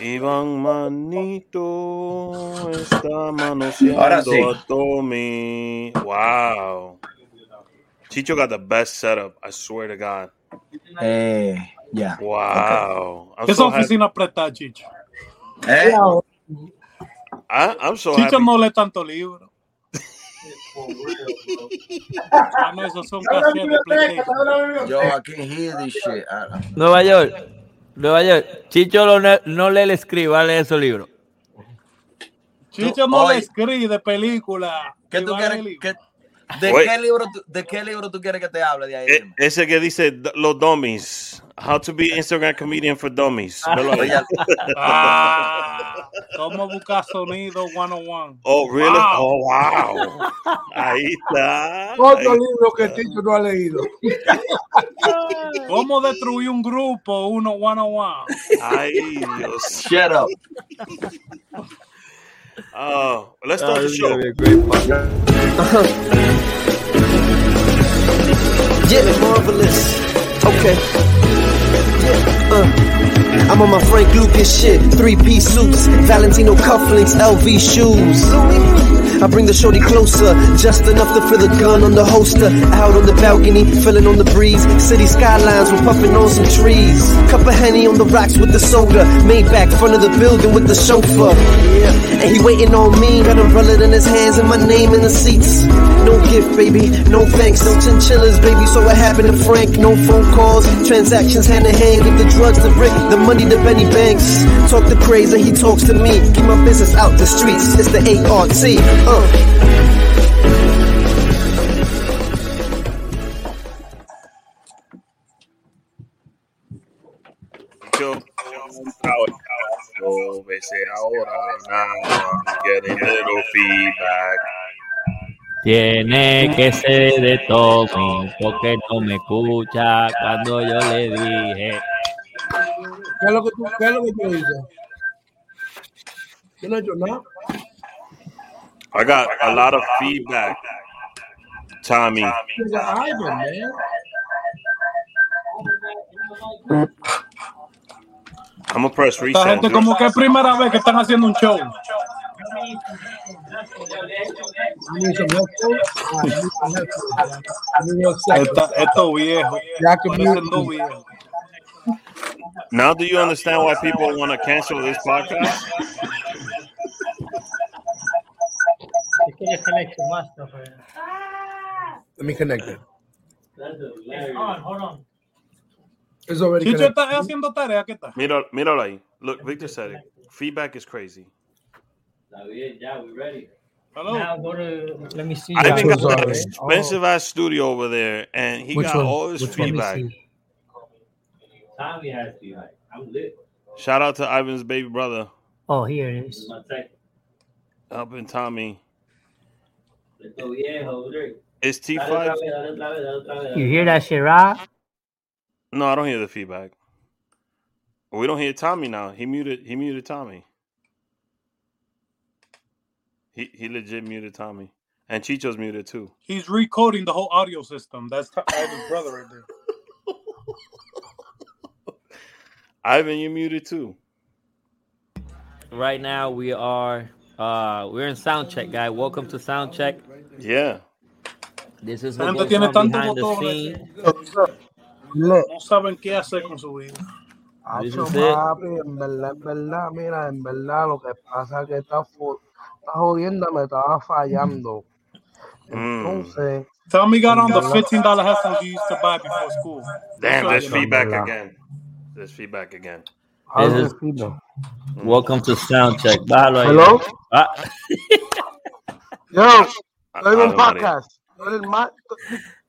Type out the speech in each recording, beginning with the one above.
Iván Manito está manoseando Ahora sí. a Tommy. Wow. Chicho got the best setup, I swear to God. Eh, ya. Wow. I'm Esa so happy. oficina Chicho. Eh, I, I'm so Chicho happy. no lee tanto libro. Ah, no, esos son cassettes de PlayStation. Yo, I can't hear this shit. I- Nueva York. Nueva York. Chicho lo ne- no lee el escriba, lee esos libros. Chicho no le escribe de película. ¿Qué tú quieres? Qué- ¿De, qué libro, tú- ¿De qué libro tú quieres que te hable de ahí? E- ese que dice los dummies. How to be Instagram comedian for dummies. Velo ahí. Oye, Ah, ¿Cómo buscar sonido 101? Oh, really? Wow. Oh, wow. Ahí está. Otro Ahí- libro que Tito no ha leído. ¿Cómo destruir un grupo 101? Ay, Dios. shut up. Oh, let's start the show. Yeah, marvelous. Okay. Yeah, uh. I'm on my Frank Lucas shit. Three piece suits, Valentino cufflinks, LV shoes. I bring the shorty closer, just enough to feel the gun on the holster. Out on the balcony, feeling on the breeze. City skylines, we're puffing on some trees. Cup of henny on the rocks with the soda. Made back front of the building with the chauffeur. Yeah. And he waiting on me, got umbrella in his hands and my name in the seats. No gift, baby, no thanks, no chinchillas, baby. So what happened to Frank? No phone calls, transactions hand in hand. Give the drugs to Rick, the money to Benny Banks. Talk to craze and he talks to me. Keep my business out the streets. It's the ART. Yo, yo, vese ahora. Getting little feedback. Tiene que ser de Tommy, porque no me escucha cuando yo le dije. ¿Qué es lo que tú, qué es lo que tú dices? Yo no he hecho nada. I got a lot of feedback. Tommy. Ivan, man. I'm gonna press Esta reset. gente como que es primera vez que están haciendo un show. I need some headphones. I need some headphones. Give me one second. Esta- Estos viejos. Ya que Parecen dos viejos. Now, do you understand why people want to cancel this podcast? Let me connect it. It's on. Hold on. It's already Chicho connected. está haciendo tarea, ¿qué está? Mira, míralo ahí. Look, Victor said it. Feedback is crazy. Hello. Now go to. Let me see. I Which think one's got an expensive oh. ass studio over there, and he Which got one? all his Which one? feedback. Tommy has to. Like, I'm lit. Shout out to Ivan's baby brother, Oh, here he it is. helping Tommy. You Is T5? You hear that shit, right? No, I don't hear the feedback. We don't hear Tommy now. He muted. He muted Tommy. He he legit muted Tommy, and Chicho's muted too. He's recoding the whole audio system. That's t- Ivan's brother right there. Ivan, you muted too. Right now we are uh we're in sound check, guy. Welcome to sound check. Yeah. This is La what goes tiene on behind the botones scene. Look, No saben qué hacer con su vida. This is it. papi, en verdad, en verdad, mira, en verdad lo que pasa es que esta, esta jodienda me estaba fallando. Mm. Entonces, Tommy got on the $15 headphones you used to buy before school. Damn, So, there's you feedback again. There's feedback again. how's This it is- feeling? Welcome to Soundcheck. Bájalo ahí. Hello? Ah, Yo, I- estoy en un Ave María. podcast. Estoy en ma-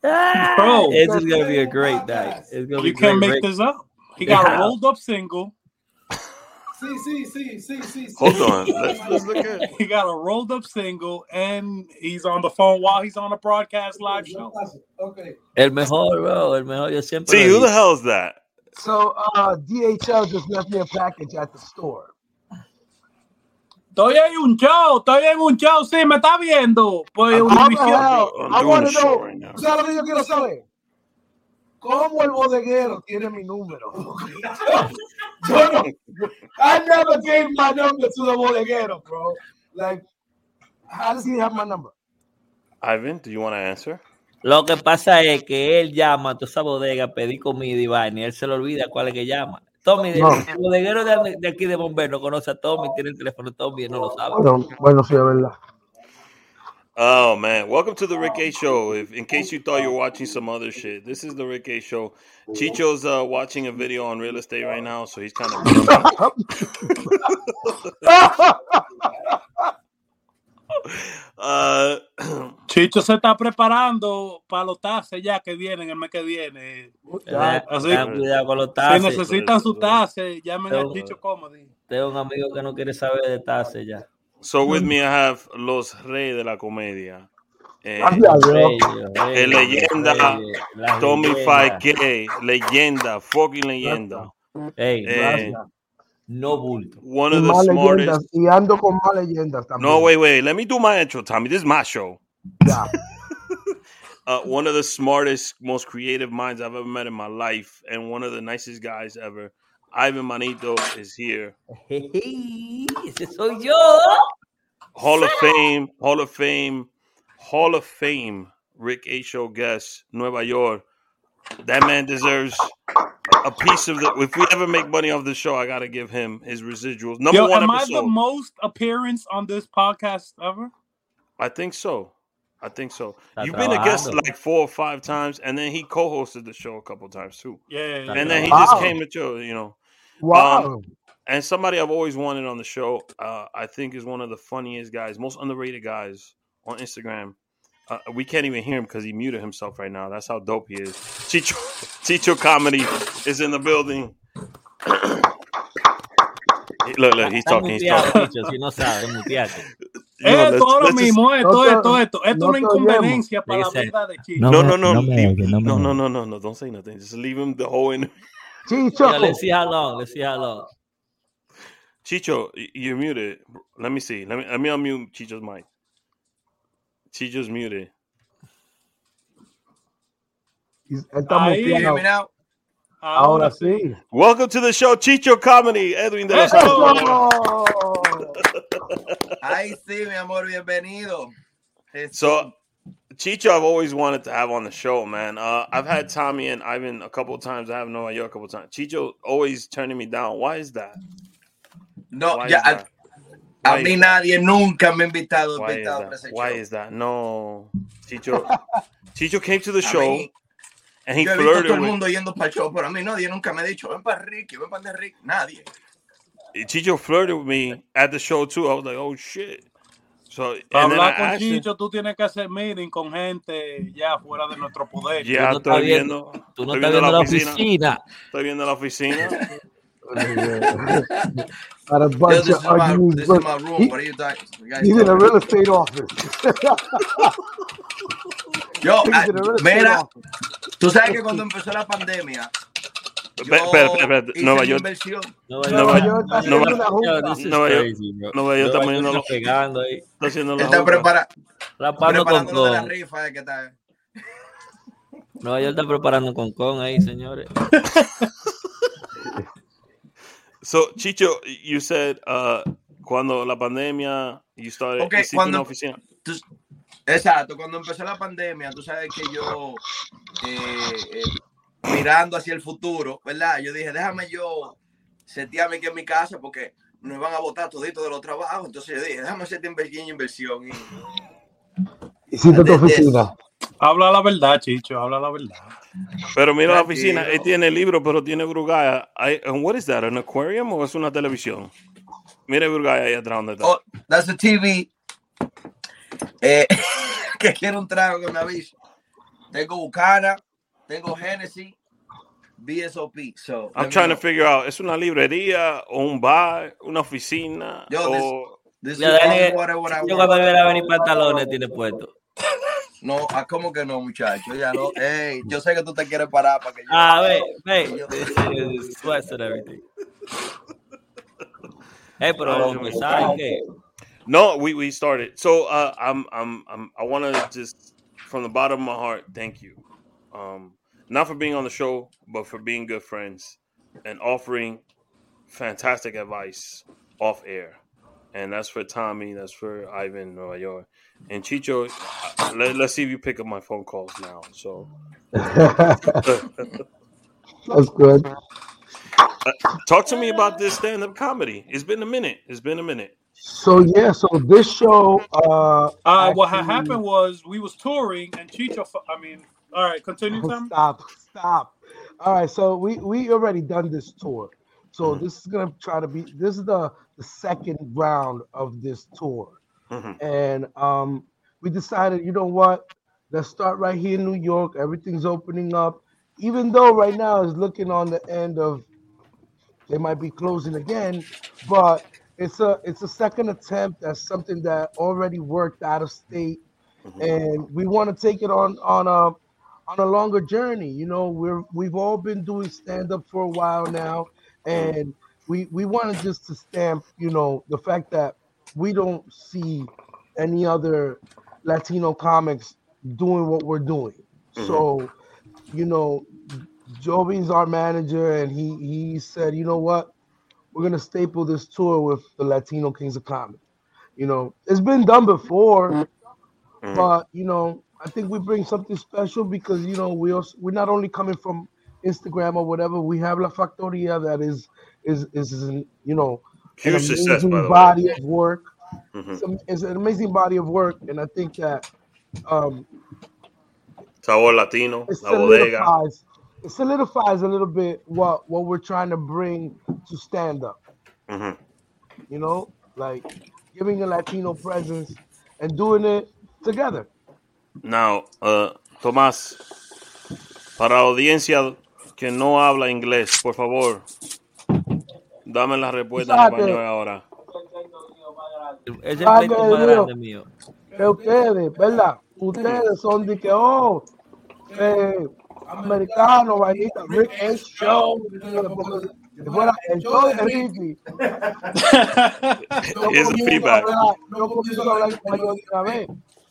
Bro, this is gonna be a great night. It's gonna be you can't great, make great. this up. He got a Yeah. rolled up single. Sí, sí, sí, sí, sí. sí. Hold on. Let's, let's look at. He got a rolled up single, and he's on the phone while he's on a broadcast live show. Okay. El mejor, bro. El mejor. Yo siempre. See, lo who the digo. hell is that? So, uh, DHL just left me a package at the store. Estoy en un show, estoy en un show, sí, me está viendo. Pues I'm Univision. out. I'm I wanna know. right ¿Sabes lo que yo quiero saber? ¿Cómo el bodeguero tiene mi número? yo no, I never gave my number to the bodeguero, bro. Like, how does he have my number? Ivan, do you want to answer? Lo que pasa es que él llama a toda esa bodega a pedir comida y vaina y él se le olvida cuál es que llama. Tommy, No. el bodeguero de, de aquí de Bombero no conoce a Tommy, tiene el teléfono de Tommy y no lo sabe. Bueno, bueno, sí, es verdad. Oh man, welcome to the Rick A Show. If in case you thought you were watching some other shit, this is the Rick A Show. Chicho's uh, watching a video on real estate right now, so he's kind of. uh, Chicho se está preparando para los tases ya que vienen el mes que viene. Ya, Así, Tengan cuidado con los si tases. necesitan su tase, llamen al Pero- Chicho Comedy. Tengo un amigo que no quiere saber de tases ya. so with me, I have Los Rey de la Comedia. Eh, a. Reyes, reyes, El leyenda, reyes, las Tommy leyendas. 5K, leyenda, fucking leyenda. Ey, Eh, Gracias. No bulto. one of the más smartest. leyendas. Y ando con más leyendas también. No, wait, wait. Let me do my intro, Tommy. This is my show. Ya. uh, one of the smartest, most creative minds I've ever met in my life, and one of the nicest guys ever. Ivan Manito is here. Jeje, Ese soy yo. Hall of Fame, Hall of Fame, Hall of Fame. Rick H. Show guest, Nueva Yol. That man deserves a piece of the. If we ever make money off the show, I gotta give him his residuals. Number Yo, one am I episode. the most appearance on this podcast ever? I think so. I think so. Está You've been a guest like four or five times, and then he co-hosted the show a couple times too. Yeah, yeah, And then he Wow. just came to show, you know. Wow. And somebody I've always wanted on the show, uh, I think is one of the funniest guys, most underrated guys on Instagram. Uh, we can't even hear him because he muted himself right now. That's how dope he is. Chicho, Chicho Comedy is in the building. look, look, he's talking. He's talking. Chicho, si no sabe, muteate. You know, esto let's- ahora let's just- mismo, esto, No esto, esto. Esto es no una inconveniencia para la vida de Chicho. No No, no, no, no leave- no no, no, no, no, no. Don't say nothing. Just leave him the whole interview. Chicho. Yeah, let's see how long. Let's see how long. Chicho, you're muted. Let me see. Let me let me unmute Chicho's mic. Chicho's muted. Él está Ahí, You hear muteado. me now? Ahora sí. Welcome to the show, Chicho Comedy. Edwin de los Eso. Santos. Ay, sí, mi amor, bienvenido. Este, So, Chicho, I've always wanted to have on the show, man. Uh, I've had Tommy and Ivan a couple of times. I have Nueva Yol a couple of times. Chicho always turning me down. Why is that? no, Why ya, is that? A Why mí is that? nadie nunca me ha invitado, Why is invitado para that? Why show. is that? No, Chicho. Chicho came to the show mí, and he yo he visto a todo flirted el with. mundo yendo para el show, pero a mí nadie nunca me ha dicho, ven para Ricky, ven para Ricky. Nadie. Chicho flirted with me at the show too. I was like, oh shit. So Para hablar con him, Chicho, tú tienes que hacer meeting con gente ya fuera de nuestro poder. ya no estoy estás viendo, viendo- Tú no estás viendo viendo la la oficina, oficina. estoy viendo la oficina. Para a Yo, bunch this, of is my, unused this is books. my room. He- What are you talking? you guys He's in a talking? real estate office. Yo, He's ah, in a real estate mira, office. tú sabes que cuando empezó la pandemia, yo Espera, espera, espera, espera. hice Nueva mi York, inversión. Nueva Nueva York- York está Nueva- haciendo una Yo, junta. this is Nueva York- crazy, bro. Nueva York está Nueva poniendo está los- pegando ahí. está haciendo la Está junta. prepara, Rapando con preparando lo de la con. rifa. eh, que está. Nueva York está preparando con con ahí, señores. So, Chicho, you said uh, cuando la pandemia, you started Ok, hiciste cuando- una oficina. Tú- exacto, cuando empezó la pandemia, tú sabes que yo, eh, eh, mirando hacia el futuro, ¿verdad? Yo dije, déjame yo setearme aquí en mi casa porque nos van a botar todito de los trabajos. Entonces yo dije, déjame hacer pequeña inversión. Y, Hiciste tu oficina. Habla la verdad, Chicho, habla la verdad. Pero mira la oficina, él tiene libro, pero tiene Brugaya. I- and what is that? ¿Un aquarium o es una televisión? Mire Brugaya ahí atrás donde está. oh, that's a TV. Eh, que quiero un trago que me avise. Tengo Bucana, tengo Genesis, BSOP. So, I'm trying to figure out, ¿es una librería o un bar, una oficina? Yo, o... This is Ya, dale, all whatever I Yo cuando viene a venir pantalones tiene puesto. No, ah, ¿cómo que no, muchacho? Ya no. Ey, yo sé que tú te quieres parar para que yo. Ah, ve, ve. Yo- Sweats and everything. Hey, pero Ay, vamos a Dios mío. empezar, ¿qué? No, we, we started. So uh, I'm I'm, I'm I want to just from the bottom of my heart thank you, um, not for being on the show, but for being good friends and offering fantastic advice off air. And that's for Tommy. That's for Ivan Nueva Yol. And Chicho, uh, let, let's see if you pick up my phone calls now. So That's good. talk to me about this stand-up comedy. It's been a minute. It's been a minute. So yeah, so this show, uh, Uh, what had happened was we was touring and Chicho. I mean, all right, continue, Tom. Stop, stop. All right, so we we already done this tour. So this is gonna try to be this is the the second round of this tour. Mhm. And um we decided, you know what? Let's start right here in New York. Everything's opening up. Even though right now is looking on the end of they might be closing again, but it's a it's a second attempt at something that already worked out of state and we want to take it on on a on a longer journey. You know, we're we've all been doing stand up for a while now, and we we wanted just to stamp, you know, the fact that we don't see any other Latino comics doing what we're doing. So, you know, Jovi's our manager, and he he said, you know what, we're gonna staple this tour with the Latino Kings of Comedy. You know, it's been done before, Mhm. but you know, I think we bring something special because you know we also we're not only coming from Instagram or whatever. We have La Factoria that is is is, is you know an Huge success, amazing by the way. body of work. Mhm. It's, a- it's an amazing body of work, and I think that um, Sabor Latino, it La Bodega. solidifies it solidifies a little bit what what we're trying to bring to stand up. Mhm. You know, like giving a Latino presence and doing it together. Now, uh, Tomás, para la audiencia que no habla inglés, por favor, dame la respuesta en español ahora. Es el pleito Dios más mío. grande mío. que ustedes, ¿verdad? Ustedes son de que, oh, eh, americano, vainita, Rick and Show, que fuera el show de Ricky. A feedback. hablar- Yo comienzo a hablar español de una vez,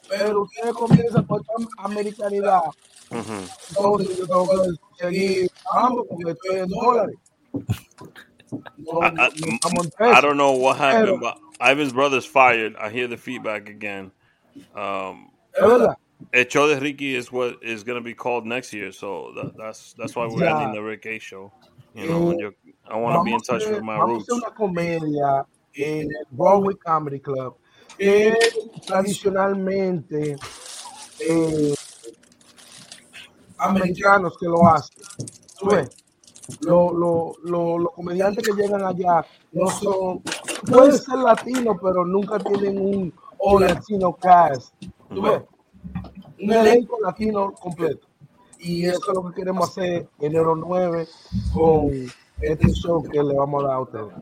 pero ustedes comienzan con esta americanidad. Entonces yo tengo que seguir ambos porque estoy en dólares. No, I, no estamos I, I don't know what happened, but Ivan's brother's fired. I hear the feedback again. Um, Es verdad. El show de Ricky is what is going to be called next year, so that, that's that's why we're Yeah. ending the Rick H show. You know, Eh, yo- I want to be in touch hacer- with my vamos roots. una comedia en el Broadway Comedy Club que tradicionalmente eh, americanos que lo hacen. Tú ves, lo- lo- lo- los comediantes que llegan allá no son, pueden ser latinos, pero nunca tienen un all latino cast. Tú ves, un elenco latino completo. Y eso es lo que queremos hacer enero 9 con este show que le vamos a dar a ustedes.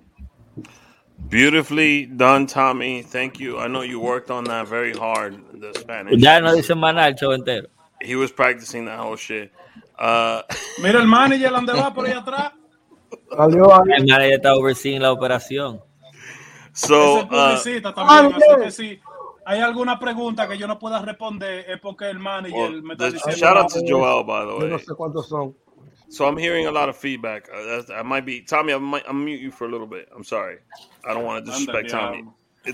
Beautifully done, Tommy. Thank you. I know you worked on that very hard. The Spanish. Ya no dice más nada el show entero. He was practicing that whole shit. Uh, Mira el manager donde va por ahí atrás. Salió ahí. El manager está overseeing la operación. so, uh, también. ah, Así que si hay alguna pregunta que yo no pueda responder es porque el manager well, me está diciendo. shout out to Joel, by the Yo no way. sé cuántos son. So I'm hearing a lot of feedback. Uh, I might be Tommy. I might I'm mute you for a little bit. I'm sorry. I don't want to disrespect Tommy.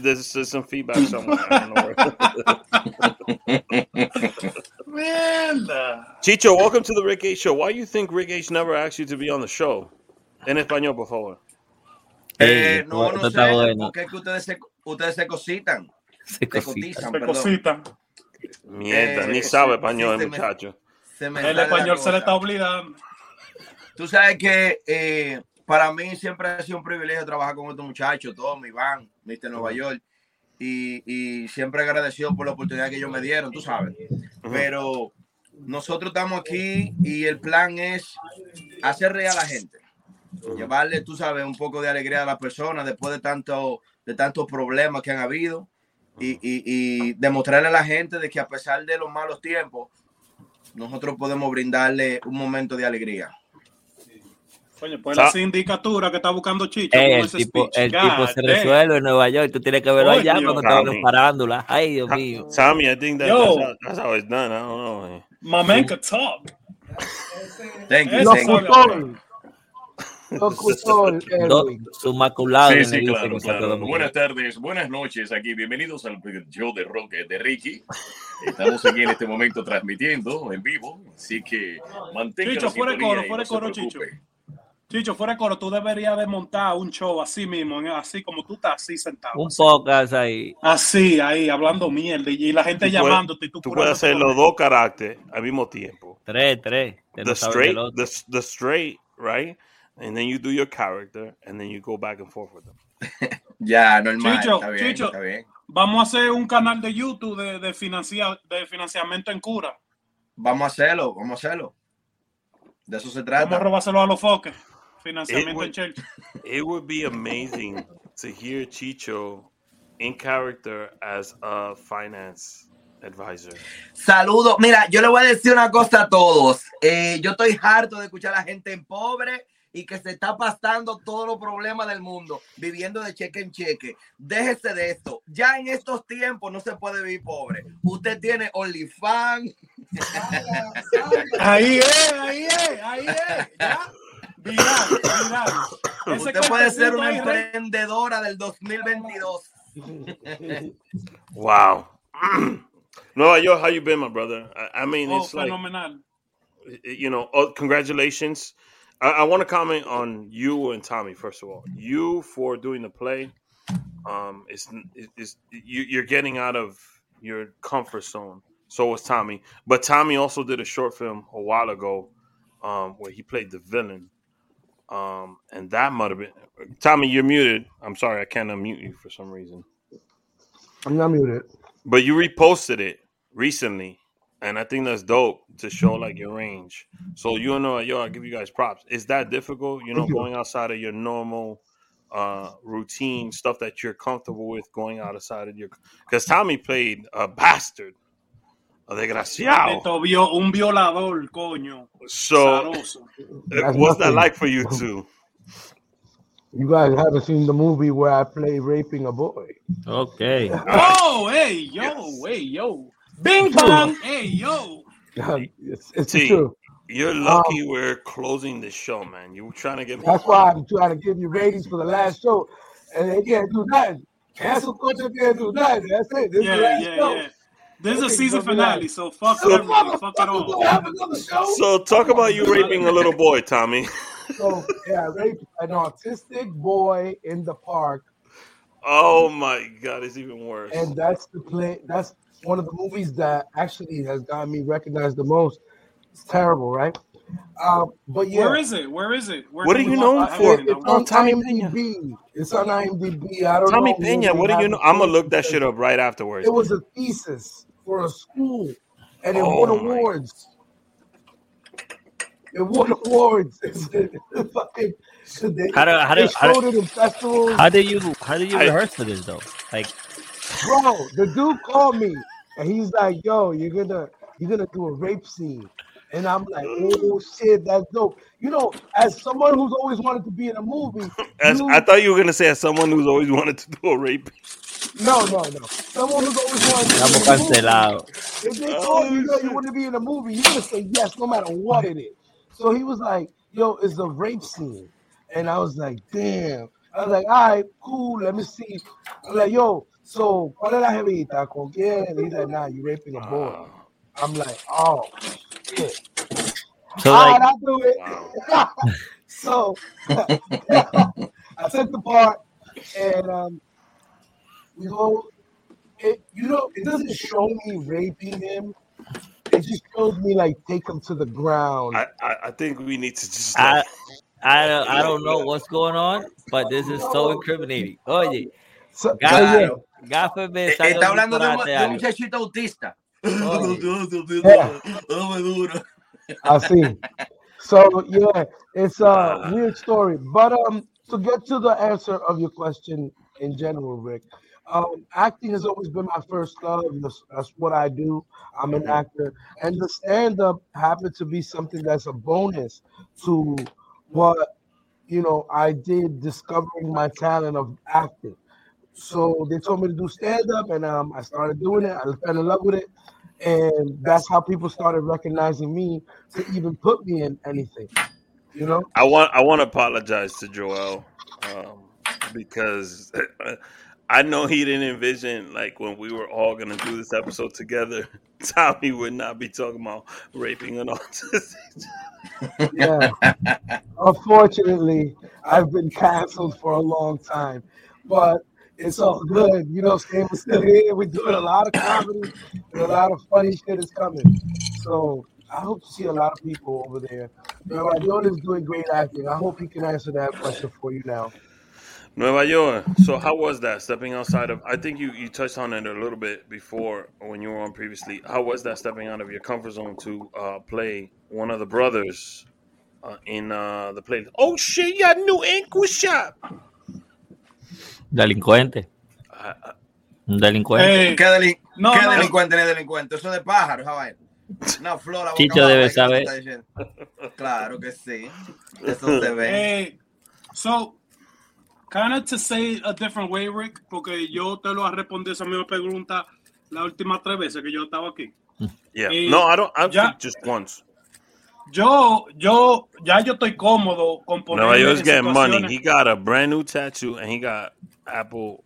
There's, there's some feedback somewhere. I don't know where. Mierda. Chicho, welcome to the Rick H Show. Why do you think Rick H never asked you to be on the show? En español, por favor. Eh, no, no sé, bueno. porque es que ustedes se, ustedes se cositan, Se se cosita. cotizan, Qué perdón. cosita. Mierda, Eh, ni sabe español, sí, el muchacho. Se me El español se le está olvidando. Tú sabes que eh, para mí siempre ha sido un privilegio trabajar con estos muchachos, Tommy, Iván, Mr. Nueva York, y, y siempre agradecido por la oportunidad que ellos me dieron, tú sabes. Pero nosotros estamos aquí y el plan es hacer reír a la gente, llevarle, tú sabes, un poco de alegría a las personas después de, tanto, de tantos problemas que han habido y, y, y demostrarle a la gente de que a pesar de los malos tiempos, nosotros podemos brindarle un momento de alegría. Coño, pues Sa- la sindicatura que está buscando Chicho Eh, el ese tipo, speech. el tipo se damn. resuelve en Nueva York. Tú tienes que verlo allá cuando estaban farándula. Ay, Dios mío. Tommy, I think that, Yo. that's, how, that's how it's done. I don't know. man. My man can talk. Thank you, Eso thank you. Maculado. Sí, sí, claro, claro. Buenas tardes, buenas noches aquí. Bienvenidos al show de rock de Ricky. Estamos aquí en este momento transmitiendo en vivo, así que mantenga Chicho, fuera coro, fuera coro, Chicho. preocupe. Chicho, fuera de coro, tú deberías de montar un show así mismo, así como tú estás, así sentado. Un así. podcast ahí. Así, ahí, hablando mierda, y la gente Tú puedes- llamándote y tú Tú puedes hacer los dos caracteres al mismo tiempo. Tres, tres. The straight, the, the straight, right? And then you do your character, and then you go back and forth with them. Ya, normal. Chicho, está bien, Chicho. está bien. Vamos a hacer un canal de YouTube de, de, financia- de financiamiento en cura. Vamos a hacerlo, vamos a hacerlo. De eso se Vamos a trata. robárselo a los foques. Financiamiento en church. It would be amazing to hear Chicho in character as a finance advisor. Saludos. Mira, yo le voy a decir una cosa a todos. Eh, yo estoy harto de escuchar a la gente en pobre y que se está pasando todos los problemas del mundo, viviendo de cheque en cheque. Déjese de esto. Ya en estos tiempos no se puede vivir pobre. Usted tiene OnlyFans. Ahí es, ahí es, ahí es. Ya. Viral, viral. Ese Usted puede ser una emprendedora del 2022. Wow. Nueva York, how you been, my brother? I, I mean, Oh, it's like you know, oh, congratulations. I, I want to comment on you and Tommy first of all. You for doing the play. Um, it's, it's you, you're getting out of your comfort zone. So was Tommy, but Tommy also did a short film a while ago, um, where he played the villain. Um, and that might have been Tommy. You're muted. I'm sorry, I can't unmute you for some reason. I'm not muted. But you reposted it recently, and I think that's dope to show like your range. So you know, yo, I give you guys props. Is that difficult? You know, you. going outside of your normal uh routine stuff that you're comfortable with, going outside of your because Tommy played a bastard, desgraciado. Esto vio un violador, coño. So, uh, That's what's that like for you two? You guys haven't seen the movie where I play raping a boy. Ok. Oh, hey, yo, hey, yo. Bing bong, hey, yo. it's it's See, true. You're lucky we're closing the show, man. You were trying to get me. That's why I'm trying to give you ratings for the last show, and they can't do nothing. Cancel culture can't do nothing. That's it. This is the Yeah, last yeah, show. yeah. This is a season finale, so fuck So- everything, fuck it Motherfuckers all. gonna have another show. So talk about you raping a little boy, Tommy. So yeah, I raped an autistic boy in the park, Oh my god, it's even worse. and that's the play. That's one of the movies that actually has gotten me recognized the most. It's terrible, right? Um, but yeah, Where is it? Where is it? Where What are you known for? It- it's on one. Tommy IMDb. It's on IMDb. I don't Tommy know. Pena, what do you know? I'm gonna look that shit up right afterwards. It was a thesis for a school, and it Oh won my- awards. It won awards. It's, it's fucking, they, How do- how do- how do- showed it in festivals. How do you how do you I- rehearse for this though? Like Bro, the dude called me, and he's like, "Yo, you're gonna you're gonna do a rape scene," and I'm like, "Oh shit, that's dope." You know, as someone who's always wanted to be in a movie, As, you- I thought you were gonna say as someone who's always wanted to do a rape. No, no, no, someone who's always wanted to estamos be in a movie. cancelados. If they told you, yo, Oh, you want to be in a movie, you're gonna say yes, no matter what it is. So he was like, yo, it's a rape scene. And I was like, damn. I was like, all right, cool, let me see. I'm like, yo, so ¿cuál es la jevita? ¿Con quién? And he's like, nah, you raping a boy. I'm like, oh shit. So all like right, I'll do it. so I took the part and um we go it you know it doesn't show me raping him. It just shows me like take him to the ground. I, I, I think we need to just. I like- I don't I don't know what's going on, but this is so incriminating. Oye, So, so God, yeah, God forbid Eh, Está hablando de un, de un muchachito autista. Yeah. Dame duro. I see. So yeah, it's a weird story. But um, to get to the answer of your question in general, Rick, um, acting has always been my first love. That's, that's what I do. I'm an actor, and the stand-up happened to be something that's a bonus to what you know, I did discovering my talent of acting. So they told me to do stand up, and um, I started doing it. I fell in love with it, and that's how people started recognizing me to even put me in anything. You know, I want I want to apologize to Joel um, because I know he didn't envision like when we were all gonna do this episode together. Tommy would not be talking about raping an autistic. yeah. Unfortunately, I've been canceled for a long time, but it's all good. You know, Stan was still here. We're doing a lot of comedy, and a lot of funny shit is coming. So I hope to see a lot of people over there. You know, is doing great acting. I hope he can answer that question for you now. Nueva Yol. So how was that stepping outside of? I think you you touched on it a little bit before when you were on previously. How was that stepping out of your comfort zone to uh, play one of the brothers uh, in uh, the play? Oh shit! Your new ankle shop. Delincuente. Un delincuente. Hey, ¿Qué, delin- no, qué no, delincuente ni delincuente? Eso de pájaro, esa vaina. Una flor a Chicho debe saber. tú estás diciendo. Claro que sí. Eso se ve. Hey, so, kind of to say a different way, Rick, porque yo te lo respondí esa misma pregunta la última tres veces que yo estaba aquí. yeah. Eh, no, I don't. I ya- just once. Yo, yo, ya yo estoy cómodo con Nueva ponerme York's en getting money. He got a brand new tattoo and he got Apple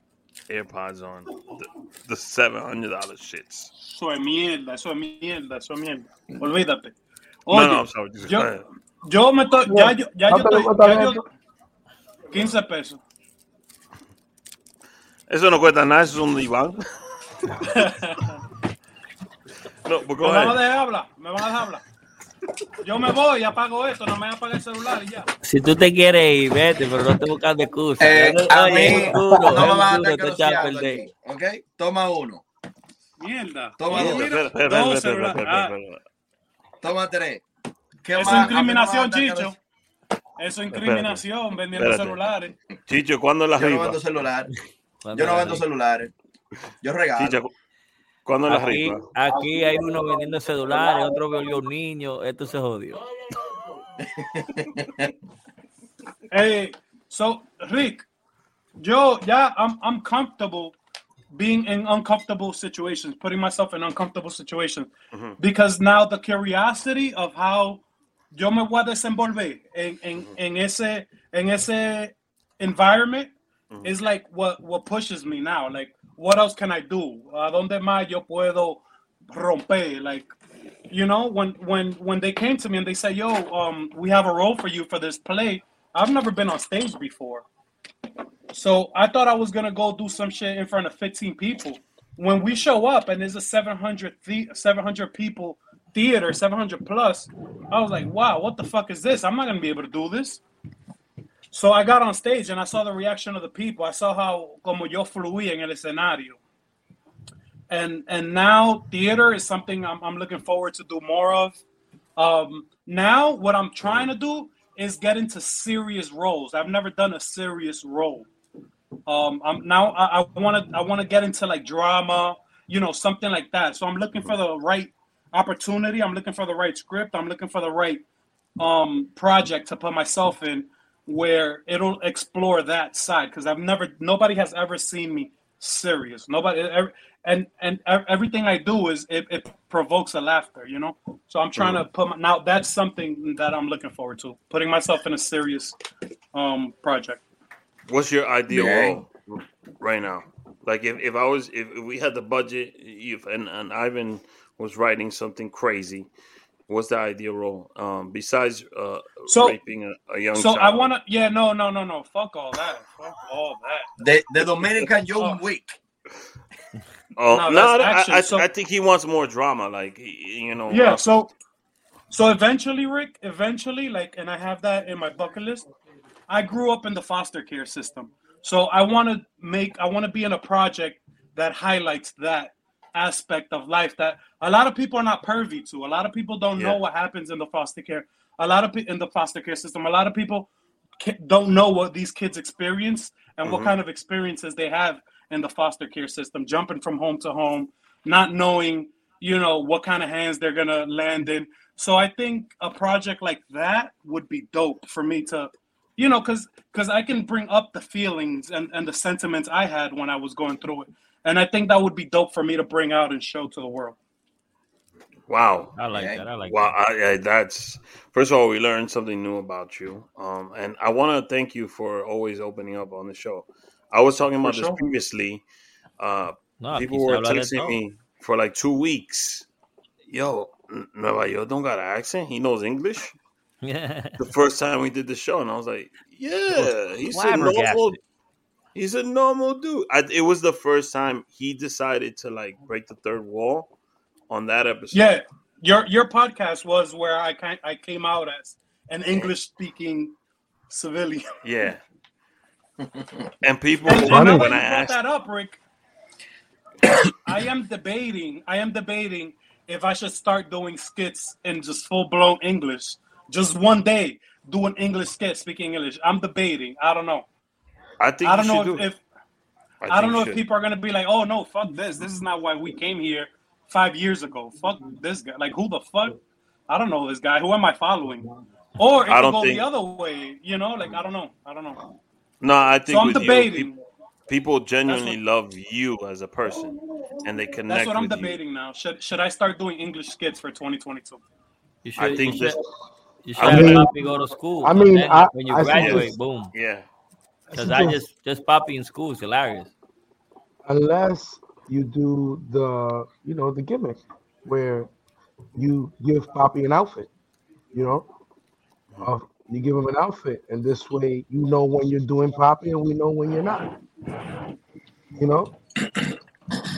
AirPods on. The, the seven hundred dollar shits. Eso es mierda, eso es mierda, eso es mierda. Olvídate. no, Oye, no, I'm sorry. Yo- yo me estoy, ya yo, ya yo ¿Cuánto le estoy, ya yo- eso? 15 pesos. Eso no cuesta nada, eso es un diván. no, but Me go van a dejar hablar, me van a dejar hablar. Yo me voy, apago esto, no me apaga el celular y ya. Si tú te quieres ir, vete, pero no te buscando excusas. Eh, a mí duro, no me van a estar ¿ok? Toma uno, Mierda. Toma dos. Celulares. toma tres. ¿Qué Eso es incriminación, Chicho. Eso es incriminación, vendiendo celulares. Chicho, ¿cuándo la Yo no rifa? vendo celulares. Cuando Yo no vendo celulares. Yo regalo. Chicho, ¿cuándo es la Aquí, aquí hay uno vendiendo celulares, otro violó un niño, esto se jodió. Hey, so Rick, yo, yeah, I'm I'm comfortable being in uncomfortable situations, putting myself in uncomfortable situations, Mhm. because now the curiosity of how yo me voy a desenvolver en, en, en ese en ese environment Mhm. is like what what pushes me now. Like, what else can I do? ¿A dónde más yo puedo romper? Like, you know, when when when they came to me and they said, "Yo, um, we have a role for you for this play," I've never been on stage before, so I thought I was gonna go do some shit in front of 15 people. When we show up and there's a 700 the- 700 people theater, 700 plus, I was like, "Wow, what the fuck is this? I'm not gonna be able to do this." So I got on stage and I saw the reaction of the people. I saw how como yo fluí en el escenario. And and now theater is something I'm, I'm looking forward to do more of. Um, now what I'm trying to do is get into serious roles. I've never done a serious role. Um, I'm now I want to I want to get into like drama, you know, something like that. So I'm looking for the right opportunity. I'm looking for the right script. I'm looking for the right um project to put myself in where it'll explore that side because I've never nobody has ever seen me serious. Nobody ever, and and everything I do is it, it provokes a laughter, you know. So I'm trying to put my, now that's something that I'm looking forward to putting myself in a serious um project. What's your ideal Yeah. role right now? Like if, if I was if, if we had the budget if and, and Ivan was writing something crazy, what's the ideal role? Um besides uh So- raping a, a young So child. I want to yeah no no no no fuck all that fuck all that. De, de Dominican John Oh. Wick. Oh, No, no, that's I, I, so- I think he wants more drama. Like you know, Yeah, uh, so so eventually, Rick, eventually, like, and I have that in my bucket list. I grew up in the foster care system, so I want to make, I want to be in a project that highlights that aspect of life that a lot of people are not privy to. A lot of people don't know what happens in the foster care. A lot of people in the foster care system. A lot of people don't know what these kids experience and what Mhm. kind of experiences they have in the foster care system, jumping from home to home, not knowing, you know, what kind of hands they're gonna land in. So I think a project like that would be dope for me to you know, because because I can bring up the feelings and and the sentiments I had when I was going through it, and I think that would be dope for me to bring out and show to the world. Wow. I like Yeah. that. I like Wow, that. I, I, that's first of all, we learned something new about you, um, and I want to thank you for always opening up on the show. I was talking about For this sure. previously. Uh, No, people were habla de texting me for like two weeks. Yo, N- Nueva Yol don't got an accent. He knows English. Yeah. The first time we did the show, and I was like, yeah, he's a flabbergasted. normal. He's a normal dude. I, it was the first time he decided to like break the third wall on that episode. Yeah, your your podcast was where I kind I came out as an English speaking civilian. Yeah. And people, And, and when I asked, that up, Rick, I am debating. I am debating if I should start doing skits in just full blown English, just one day do an English skit speaking English. I'm debating. I don't know. I think I don't you know if, do if I, don't know you if people are gonna be like, oh no, fuck this. This is not why we came here five years ago. Fuck this guy. Like who the fuck? I don't know this guy. Who am I following? Or it I could don't go think- the other way. You know, like I don't know. I don't know. No, I think So I'm with you, debating. peop- people genuinely what- love you as a person, and they connect That's what I'm with you. debating now. Should should I start doing English skits for 2022? You should, I think you should, this- you should I have mean- Poppy go to school. I mean, then I- when you I graduate, suggest- boom. Yeah, Because I just just Poppy in school is hilarious. unless you do the you know the gimmick where you give Poppy an outfit, you know, uh, you give him an outfit, and this way you know when you're doing Poppy, and we know when you're not, you know.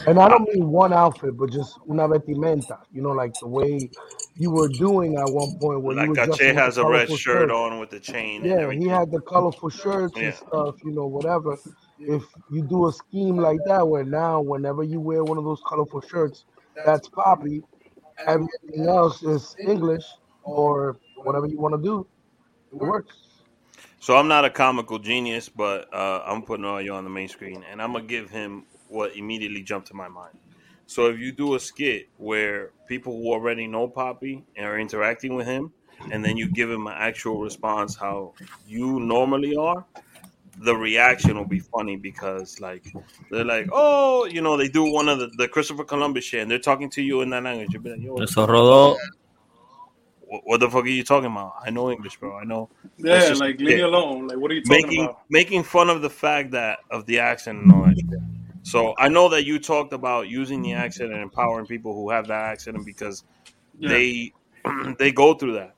And I don't mean one outfit, but just una vestimenta, you know, like the way you were doing at one point where like Gache has a red shirt shirt. on with the chain. Yeah, he had the colorful shirts Yeah. and stuff, you know, whatever. If you do a scheme like that, where now whenever you wear one of those colorful shirts, that's Poppy. Everything else is English or whatever you want to do. It works. So I'm not a comical genius, but uh, I'm putting all you on the main screen, and I'm gonna give him what immediately jumped to my mind. So if you do a skit where people who already know Poppy and are interacting with him, and then you give him an actual response how you normally are, the reaction will be funny because like they're like, oh, you know, they do one of the, the Christopher Columbus shit, and they're talking to you in that language. You'll be like, yo, what, what the fuck are you talking about? I know English, bro. I know. Yeah, just like a leave me alone. Like what are you talking making about? making fun of the fact that of the accent and all that shit. So I know that you talked about using the accent and empowering people who have that accent because Yeah. they they go through that.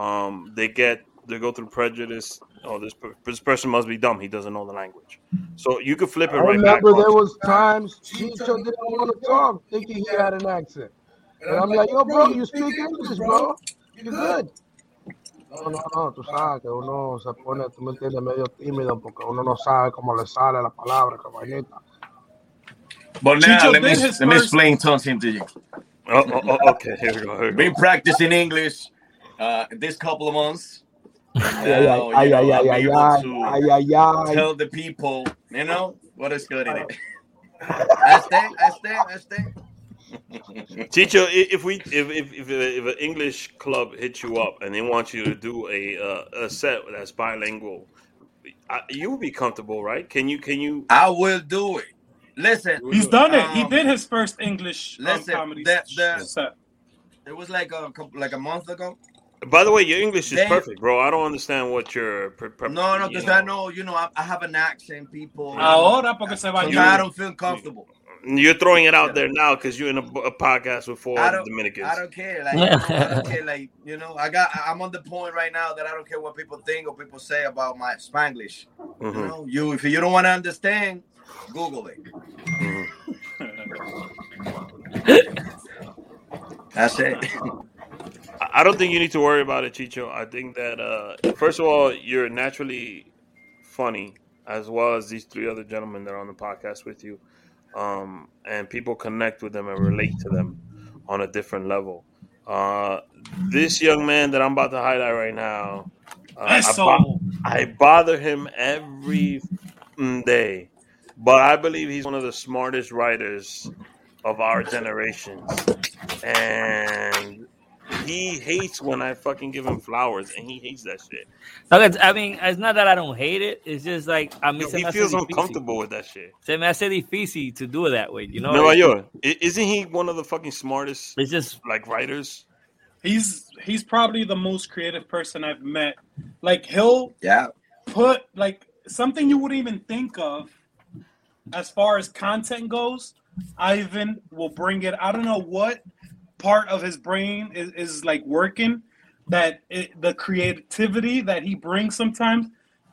Um, they get they go through prejudice. Oh, this this person must be dumb. He doesn't know the language. So you could flip it I right back. remember there was times Chicho didn't want to talk, thinking he had an accent. And I'm like, yo, bro, you speak English, bro. You're good. No, no, no, tú sabes que uno se pone, tú me entiendes, medio tímido porque uno no sabe cómo le sale la palabra, que vainita. But now Chicho let me did his let me first- explain something to you. Oh, oh, oh, okay, here we go. Here we go. Been practicing English uh, this couple of months. Ay, Now, ay, you ay, know, ay, ay, ay, tell the people, you know, what is good in it. I stay, I stay, I stay. Teacher, if we if if if, if an English club hits you up and they want you to do a uh, a set that's bilingual, I, you would be comfortable, right? Can you can you? I will do it. Listen, He's done it. He Um, did his first English um, comedy the- the- set. it was like a couple, like a month ago. By the way, your English is They- perfect, bro. I don't understand what your pre- pre- No, no, you because I know, you know, I, I have an accent, people. Ahora porque se Sometimes bañó. I don't feel comfortable. You're throwing it out there now because you're in a, a podcast with four I don't, Dominicans. I don't care. Like, you know, I don't care. Like, you know, I got, I'm on the point right now that I don't care what people think or people say about my Spanglish. You Mhm. know, you if you don't want to understand, Google it. That's it. I I don't think you need to worry about it, Chicho. I think that uh, first of all, you're naturally funny, as well as these three other gentlemen that are on the podcast with you, um, and people connect with them and relate to them on a different level. Uh, this young man that I'm about to highlight right now, uh, I, bo- I bother him every day, but I believe he's one of the smartest writers of our generation, and he hates when I fucking give him flowers, and he hates that shit. No, I mean, it's not that I don't hate it. It's just like a mí se He me hace feels difícil. uncomfortable with that shit. Se me hace difícil to do it that way. You know, Nueva It's- York, i- isn't he one of the fucking smartest It's just like writers? He's he's probably the most creative person I've met. Like he'll Yeah. put like something you wouldn't even think of as far as content goes. Ivan will bring it. I don't know what part of his brain is, is like working that it, the creativity that he brings sometimes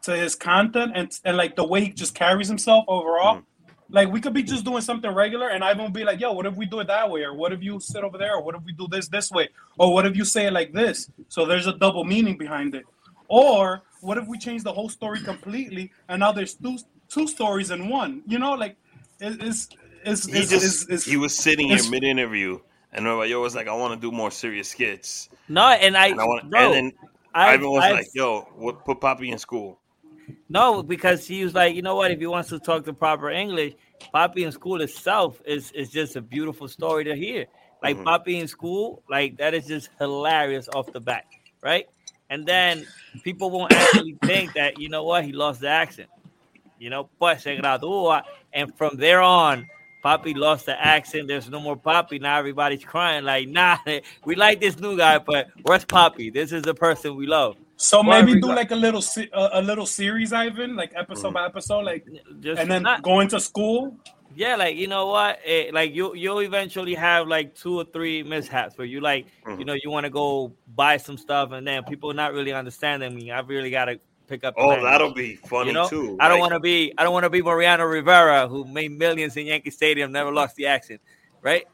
to his content and and like the way he just carries himself overall. Mm. Like we could be just doing something regular, and Ivan will be like, "Yo, what if we do it that way? Or what if you sit over there? Or what if we do this this way? Or what if you say it like this?" So there's a double meaning behind it. Or what if we change the whole story completely, and now there's two two stories in one? You know, like it- it's it's He it's, just it's, it's, he was sitting here it's- mid interview, and Nueva Yol was like, "I want to do more serious skits," no, and I, and I want, bro, and then I, Ivan was I- like, "Yo, what, put Poppy in school." No, because he was like, you know what? If he wants to talk the proper English, Poppy in School itself is is just a beautiful story to hear. Like Mhm. Poppy in School, like that is just hilarious off the bat, right? And then people won't actually think that you know what he lost the accent, you know. Pues se gradúa, and from there on, Poppy lost the accent. There's no more Poppy. Now everybody's crying like, nah, we like this new guy, but where's Poppy? This is the person we love. so maybe do like a little a, little series, Ivan, like episode by episode, like Just and then not- going to school. Yeah, like you know what, eh, like you you'll eventually have like two or three mishaps where you like you Mhm. know you want to go buy some stuff and then people not really understanding me. I really got to pick up. the Oh, language, that'll be funny you know. too. I don't Like, want to be I don't want to be Mariano Rivera who made millions in Yankee Stadium, never lost the accent, right?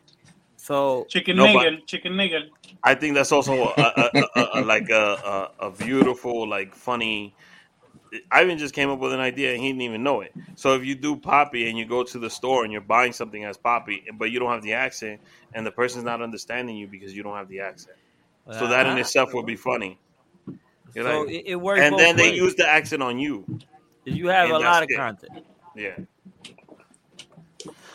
So Chicken No, but- nigger, chicken nigger. I think that's also a, a, a, a, a- like a, a a beautiful, like funny. Ivan just came up with an idea and he didn't even know it. So if you do Poppy and you go to the store and you're buying something as Poppy, but you don't have the accent, and the person's not understanding you because you don't have the accent, so that in uh-huh. itself would be funny. You're so like- it, it works. and both then they use the accent on you. you have a lot of it. content. Yeah.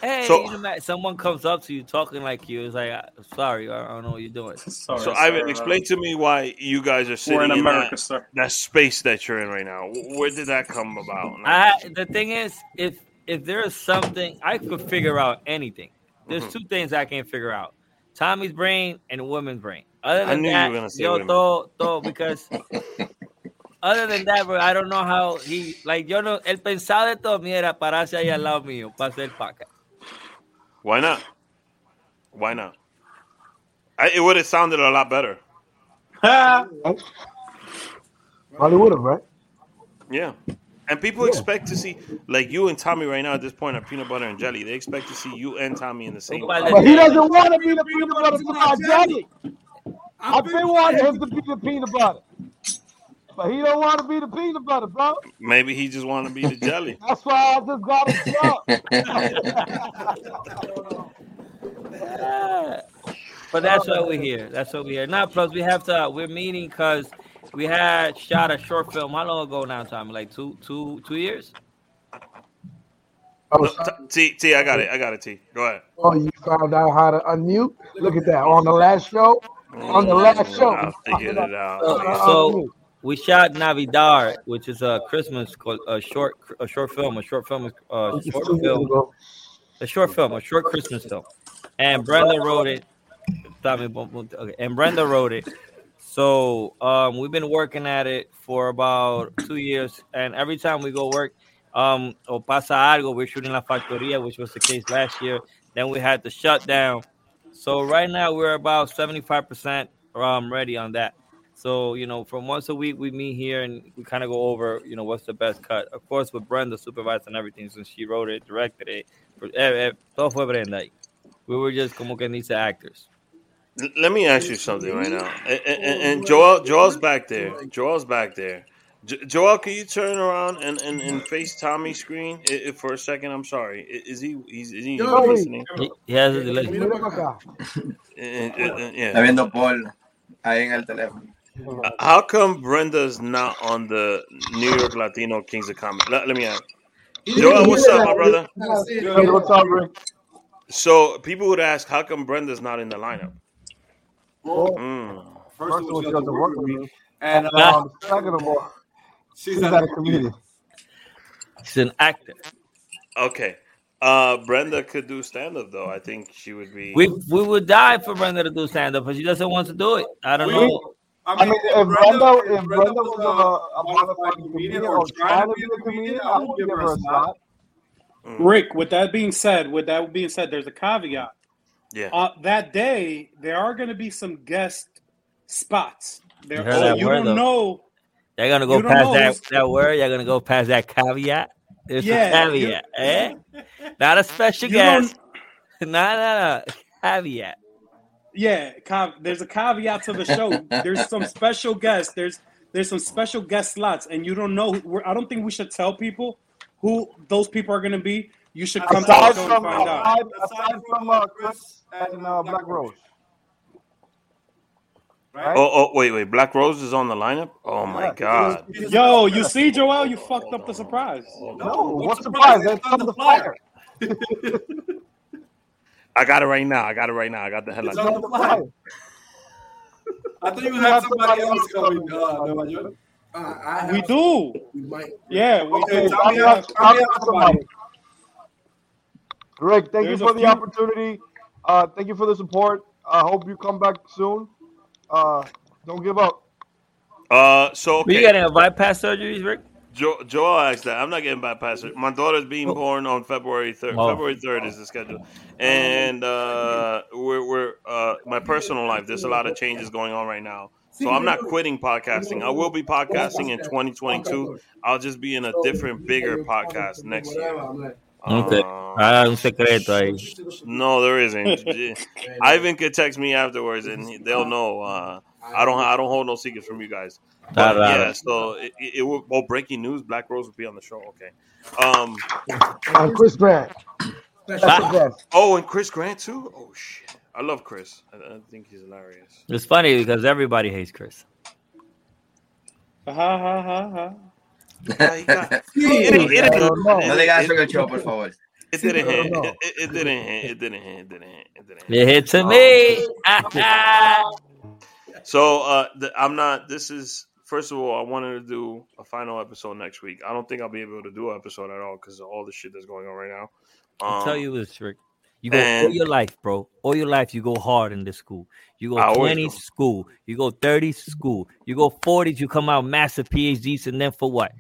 Hey, So- you know, someone comes up to you talking like you. It's like, sorry, I don't know what you're doing. Sorry, So sorry, Ivan, explain to me why you guys are sitting We're in in America, that, sir. that space that you're in right now. Where did that come about? I the thing is, if if there is something I could figure out anything, there's Mhm. two things I can't figure out: Tommy's brain and a woman's brain. Other I than knew you that, were gonna say yo women. todo, todo because. Other than that, bro, I don't know how he like yo no el pensado de Tommy era pararse ahí al lado mío para hacer paca. Why not? Why not? I, it would have sounded a lot better. Probably would have, right? Yeah. And people expect to see, like you and Tommy right now at this point are peanut butter and jelly. They expect to see you and Tommy in the same. But But he doesn't want to be the peanut butter to my jelly. I've been wanting him to be the peanut butter. But he don't want to be the peanut butter, bro. Maybe he just want to be the jelly. That's why I just got it But that's why we're here. That's why we're here. Now, plus we have to. We're meeting because we had shot a short film. How long ago now, Tommy? Like two, two, two years. No, T, T, T, I got it. I got it. T, go ahead. Oh, you found out how to unmute? Look at that. On the last show? On the last show. I figured it out. So we shot Navidad, which is a Christmas co- a short a short film, a short film, a short film, a short film, a short Christmas film, and Brenda wrote it. Tommy, boom, boom, Okay, and Brenda wrote it. So um, we've been working at it for about two years, and every time we go work, um, o pasa algo, we're shooting La Factoria, which was the case last year. Then we had to shut down. So right now we're about seventy five percent um ready on that. So you know, from once a week we meet here and we kind of go over, you know, what's the best cut. Of course, with Brenda supervised and everything, since she wrote it, directed it, eh, eh, todo fue Brenda. We were just como que dice actors. Let me ask you something right now. And, and, and Joel, Joel's back there. Joel's back there. Jo- Joel, can you turn around and, and, and face Tommy's screen I- I- for a second? I'm sorry. I- Is he? He's, is he even Joey. listening? He, he has a delay. Mira para acá. And- and- and- Está yeah. viendo Paul ahí en el teléfono. Uh, How come Brenda's not on the New York Latino Kings of Comedy? Let, let me ask. Joel, what's up, my brother? Hey, what's up, Rick? So people would ask, how come Brenda's not in the lineup? Well, Mm. first of all, she doesn't work with me, and um, second of all, she's not a comedian. She's an actor. Okay. Uh, Brenda could do stand up though. I think she would be. We we would die for Brenda to do stand up, but she doesn't want to do it. I don't know. I mean, if Brenda, if Brenda was a, a motherfucking comedian or trying to be a comedian, I would give her a shot. Mm. Rick, with that being said, with that being said, there's a caveat. Yeah. Uh, that day, there are going to be some guest spots. There, You so you don't though. know. You're gonna go You past know that, who's- that word. You're gonna go past that caveat. There's Yeah, a caveat, eh? Not a special You don't- guest. No, no, no. Caveat. Yeah, ca- there's a caveat to the show. there's some special guests. There's there's some special guest slots, and you don't know. We're, I don't think we should tell people who those people are going to be. You should come to the show from, and find out. aside, aside from uh, Chris and uh, Black Rose. Right? Oh, oh, wait, wait. Black Rose is on the lineup. Oh my Yeah, god. because- Yo, you see, Joel, you fucked up the surprise. No, what the prize? That's on the flyer. I got it right now. I got it right now. I got the headline. It's on the flyer. I thought you You had have somebody somebody else else coming. coming, Uh, Nueva York. Uh, I We do. We might. Yeah, we Okay, do. tell me I'll have- tell I'll me have how somebody- somebody. Rick, thank There's you for the few- opportunity. Uh, thank you for the support. I hope you come back soon. Uh, don't give up. Uh, so Are you getting a bypass surgery, Rick? Jo- Joel asked that. I'm not getting bypassed. My daughter's being born on February 3rd. Oh. February 3rd is the schedule. And uh, we're, we're uh, my personal life, there's a lot of changes going on right now. So I'm not quitting podcasting. I will be podcasting in 2022. I'll just be in a different, bigger podcast next year. Okay. Uh, Ah, un secreto ahí. no, there isn't. Ivan could text me afterwards, and they'll know. Uh, I don't. I don't hold no secrets from you guys. Está But, raro. yeah. So it, it, it will. Oh, breaking news: Black Rose will be on the show. Okay. Um. And Chris Grant. Special. Oh, and Chris Grant too. Oh shit! I love Chris. I, I think he's hilarious. It's funny because everybody hates Chris. Ha ha ha ha. Yeah, he got- it, Sí. it, it, I don't know. No digas eso en el show, por favor. it didn't I don't hit. know. It, it, it didn't hit. It didn't hit. It didn't hit. It didn't hit. It hit to me. Ah, ah. So uh, the, I'm not. This is first of all, I wanted to do a final episode next week. I don't think I'll be able to do an episode at all because of all the shit that's going on right now. I'll Um, tell you this, Rick. You go all and- your life, bro. All your life, you go hard in this school. You go I always 20 go. school. You go 30 school. You go 40s, you come out massive PhDs, and then for what?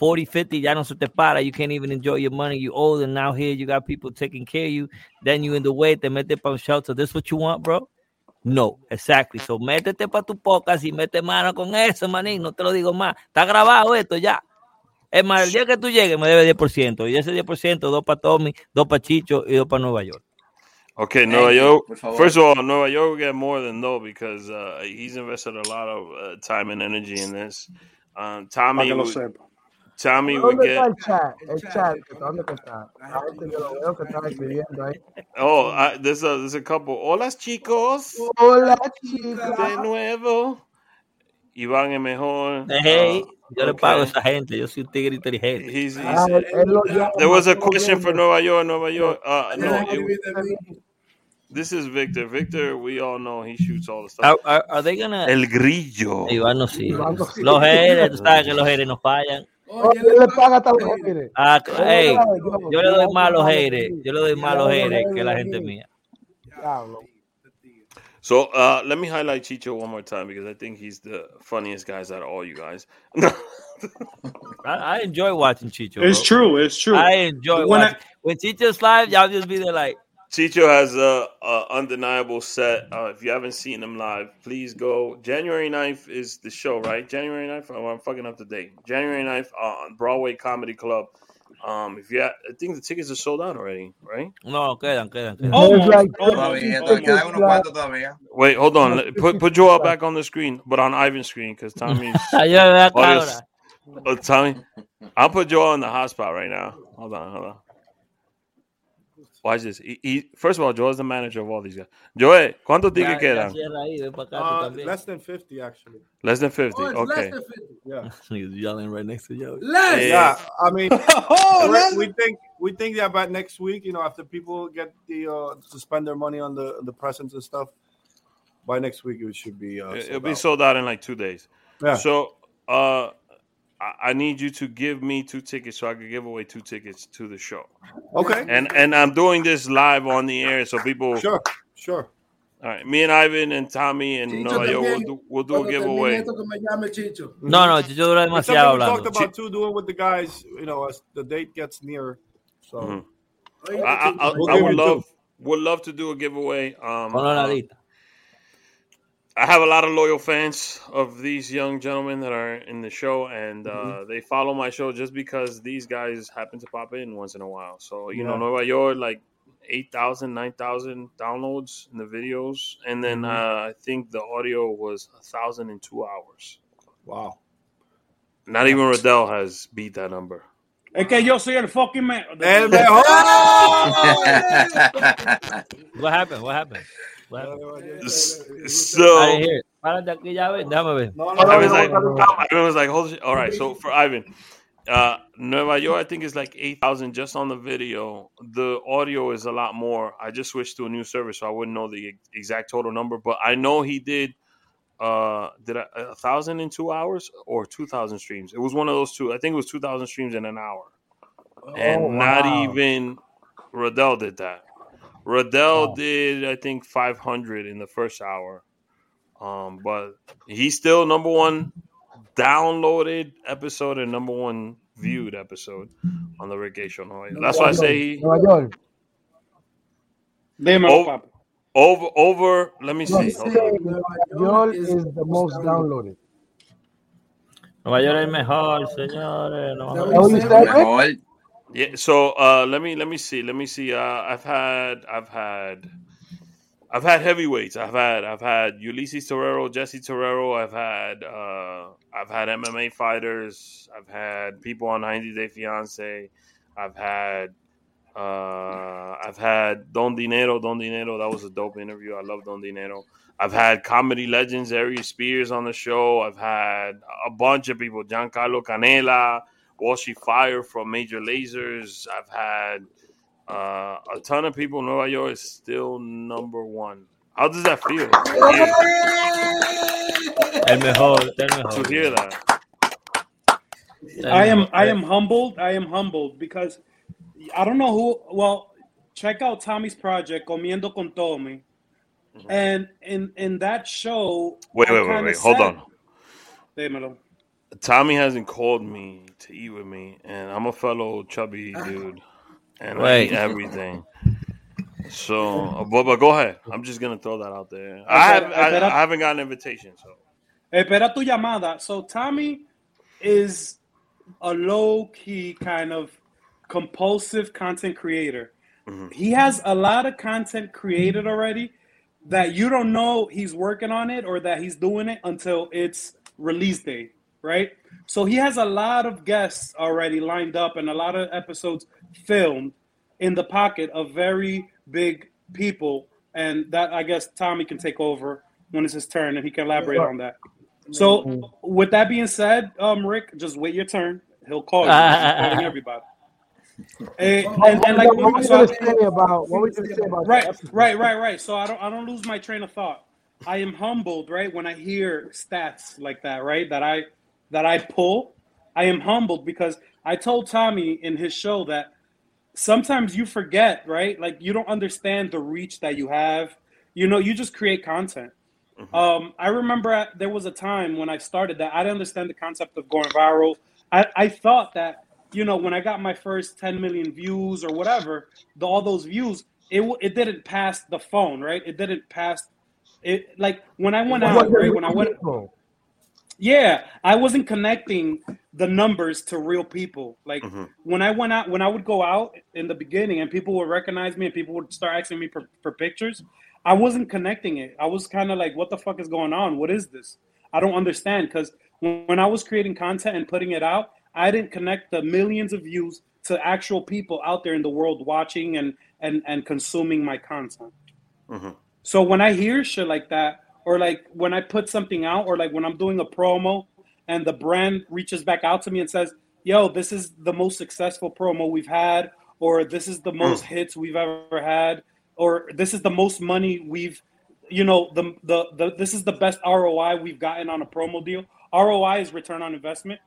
40, 50, ya no se te para. You can't even enjoy your money. You old, and now here you got people taking care of you. Then you in the way, te mete pa un shelter. This what you want, bro? No, exactly. So métete pa tu podcast y mete mano con eso, manín. No te lo digo más. Está grabado esto ya. Es más, el día que tú llegues me debe 10%. Y de ese 10%, dos para Tommy, dos para Chicho y dos para Nueva Yol. Okay, Thank Nueva Yol. First of all, Nueva Yol will get more than no because uh, he's invested a lot of uh, time and energy in this. Um, Para Tommy, would ¿Dónde está get. el chat? El chat, ¿dónde está? A este yo lo veo que está escribiendo ahí. Oh, I, there's a there's a couple. Hola, chicos. Hola, De chica. nuevo. Iván es mejor. Hey, Uh, yo le okay. pago a esa gente. Yo soy un tigre inteligente. He's, he's, Ah, él, él lo there was a question for. Nueva York, Nueva York. Uh, no, it- this is Victor. Victor, we all know he shoots all the stuff. Are, are, are they gonna... El grillo. Iván no sí. Iván no sí. Los haters, tú sabes que los haters no fallan. Él le paga hasta los haters. Ah, Él hey, yo- yo le doy más a los yo- haters. Yo le doy más a los yo le doy haters que la gente mía. Diablo. So uh, let me highlight Chicho one more time because I think he's the funniest guys out of all you guys. I, I enjoy watching Chicho. It's bro. true. It's true. I enjoy When I- When Chicho's live, y'all just be there like, Chicho has a, a undeniable set. Uh, if you haven't seen him live, please go. January 9th is the show, right? January 9th? Oh, I'm fucking up the date. January 9th uh, on Broadway Comedy Club. Um, if you, ha- I think the tickets are sold out already, right? no, quedan, quedan, quedan. Almost, There's like almost, Todavía, almost. todavía quedan unos cuantos todavía. Wait, hold on. Put put Joel back on the screen, but on Ivan's screen because Tommy's. Yo le doy a audio- cabra. Oh, Tommy, I'll put Joel on the hotspot right now. Hold on, hold on. Watch this. He, he, first of all, Joe is the manager of all these guys. Joel, ¿cuántos Ya- tickets quedan? cierra ahí, ven pa' acá tú Uh, less than 50, actually. Less than 50. Oh, Okay. less than 50. Yeah. He's yelling right next to you. Less. Yeah. Yeah, I mean, Oh, we- we think we think that by next week, you know, after people get the uh, to spend their money on the the presents and stuff, by next week it should be. Uh, It- It'll sold be sold out in like two days. Yeah. So, uh, I I need you to give me two tickets so I can give away two tickets to the show. Okay. And and I'm doing this live on the air, so people. Sure, sure. All right, me and Ivan and Tommy and Chicho Nueva York will do, we'll do a giveaway. esto, que me llame Chicho. No, no, Chicho dura It's demasiado something we hablando. talked about too, doing with the guys. You know, as the date gets near. So Mhm. I, I, I, We'll I would you two. love would love to do a giveaway. Um, Ponlo la uh, lista. I have a lot of loyal fans of these young gentlemen that are in the show, and uh, Mm-hmm. they follow my show just because these guys happen to pop in once in a while. So you know, Yeah. Nueva Yol, like 8,000, 9,000 downloads in the videos, and then Mhm. uh, I think the audio was a thousand in two hours. wow. Not even Riddell has beat that number. Es que yo soy el fucking man. El mejor. What happened? What happened? What happened? S- I So didn't hear it. Párate aquí ya ves. Déjame ver. No, no, no, I was like, no, no. Was like, hold shit. All right. So for Ivan, uh, Nueva Yol, I think is like 8,000 just on the video. The audio is a lot more. I just switched to a new service, so I wouldn't know the exact total number, but I know he did, uh, did I, a thousand in two hours or 2,000 streams. It was one of those two. I think it was 2,000 streams in an hour. And Oh, not even Riddell did that. Riddell Wow. did, I think, 500 in the first hour. Um, but he's still number one downloaded episode and number one viewed episode on the Rick H Show. No, that's why I say he, Nueva Yol. Dímelo, Oh, over over. Let me see. say Hold York is the most downloaded. Nueva Yol es mejor, señores. No, Yeah. So uh, let me let me see. Let me see. Uh, I've had I've had I've had heavyweights. I've had I've had Ulysses Torero, Jesse Torero. I've had uh, I've had MMA fighters. I've had people on 90 Day Fiance. I've had uh, I've had Don Dinero. Don Dinero. That was a dope interview. I love Don Dinero. I've had comedy legends, Ari Spears on the show. I've had a bunch of people, Giancarlo Canela, Walshy Fire from Major Lazers. I've had uh, a ton of people. Nueva Yol is still number one. How does that feel El mejor, el mejor. to hear that? I am. I am humbled. I am humbled because I don't know who. Well, check out Tommy's project, Comiendo con Tommy, and in in that show. Mm-hmm. Wait, I wait, wait, kinda wait. Hold said- on. Dímelo. Tommy hasn't called me to eat with me, and I'm a fellow chubby dude, and I eat everything. So, uh, but, but go ahead. I'm just gonna throw that out there. I, have, I, I haven't gotten an invitation, so Espera tu llamada. So Tommy is a low key kind of compulsive content creator. Mhm. He has a lot of content created already that you don't know he's working on it or that he's doing it until it's release day, right? So he has a lot of guests already lined up and a lot of episodes filmed in the pocket of very big people. And that I guess Tommy can take over when it's his turn and he can elaborate on that. So with that being said, um, Rick, just wait your turn. He'll call you. He's calling everybody. Eh, and, and like what were you so- gonna say about what were you gonna say about right, right, right, right. So I don't I don't lose my train of thought. I am humbled, right, when I hear stats like that, right? That I that I pull. I am humbled because I told Tommy in his show that sometimes you forget, right? Like you don't understand the reach that you have. You know, you just create content. Um, I remember at, there was a time when I started that I didn't understand the concept of going viral. I, I thought that you know when I got my first 10 million views or whatever, the, all those views, it it didn't pass the phone, right? It didn't pass. It like when I went out, right? When I went, yeah, I wasn't connecting the numbers to real people. Like Mhm. when I went out, when I would go out in the beginning, and people would recognize me, and people would start asking me for, for pictures. I wasn't connecting it. I was kind of like, "What the fuck is going on? What is this? I don't understand." Because when, when I was creating content and putting it out, I didn't connect the millions of views to actual people out there in the world watching and and and consuming my content. Mhm. So when I hear shit like that, or like when I put something out, or like when I'm doing a promo and the brand reaches back out to me and says, "Yo, this is the most successful promo we've had," or "This is the most mm. hits we've ever had," or "This is the most money we've you know, the, the the this is the best ROI we've gotten on a promo deal. ROI is return on investment.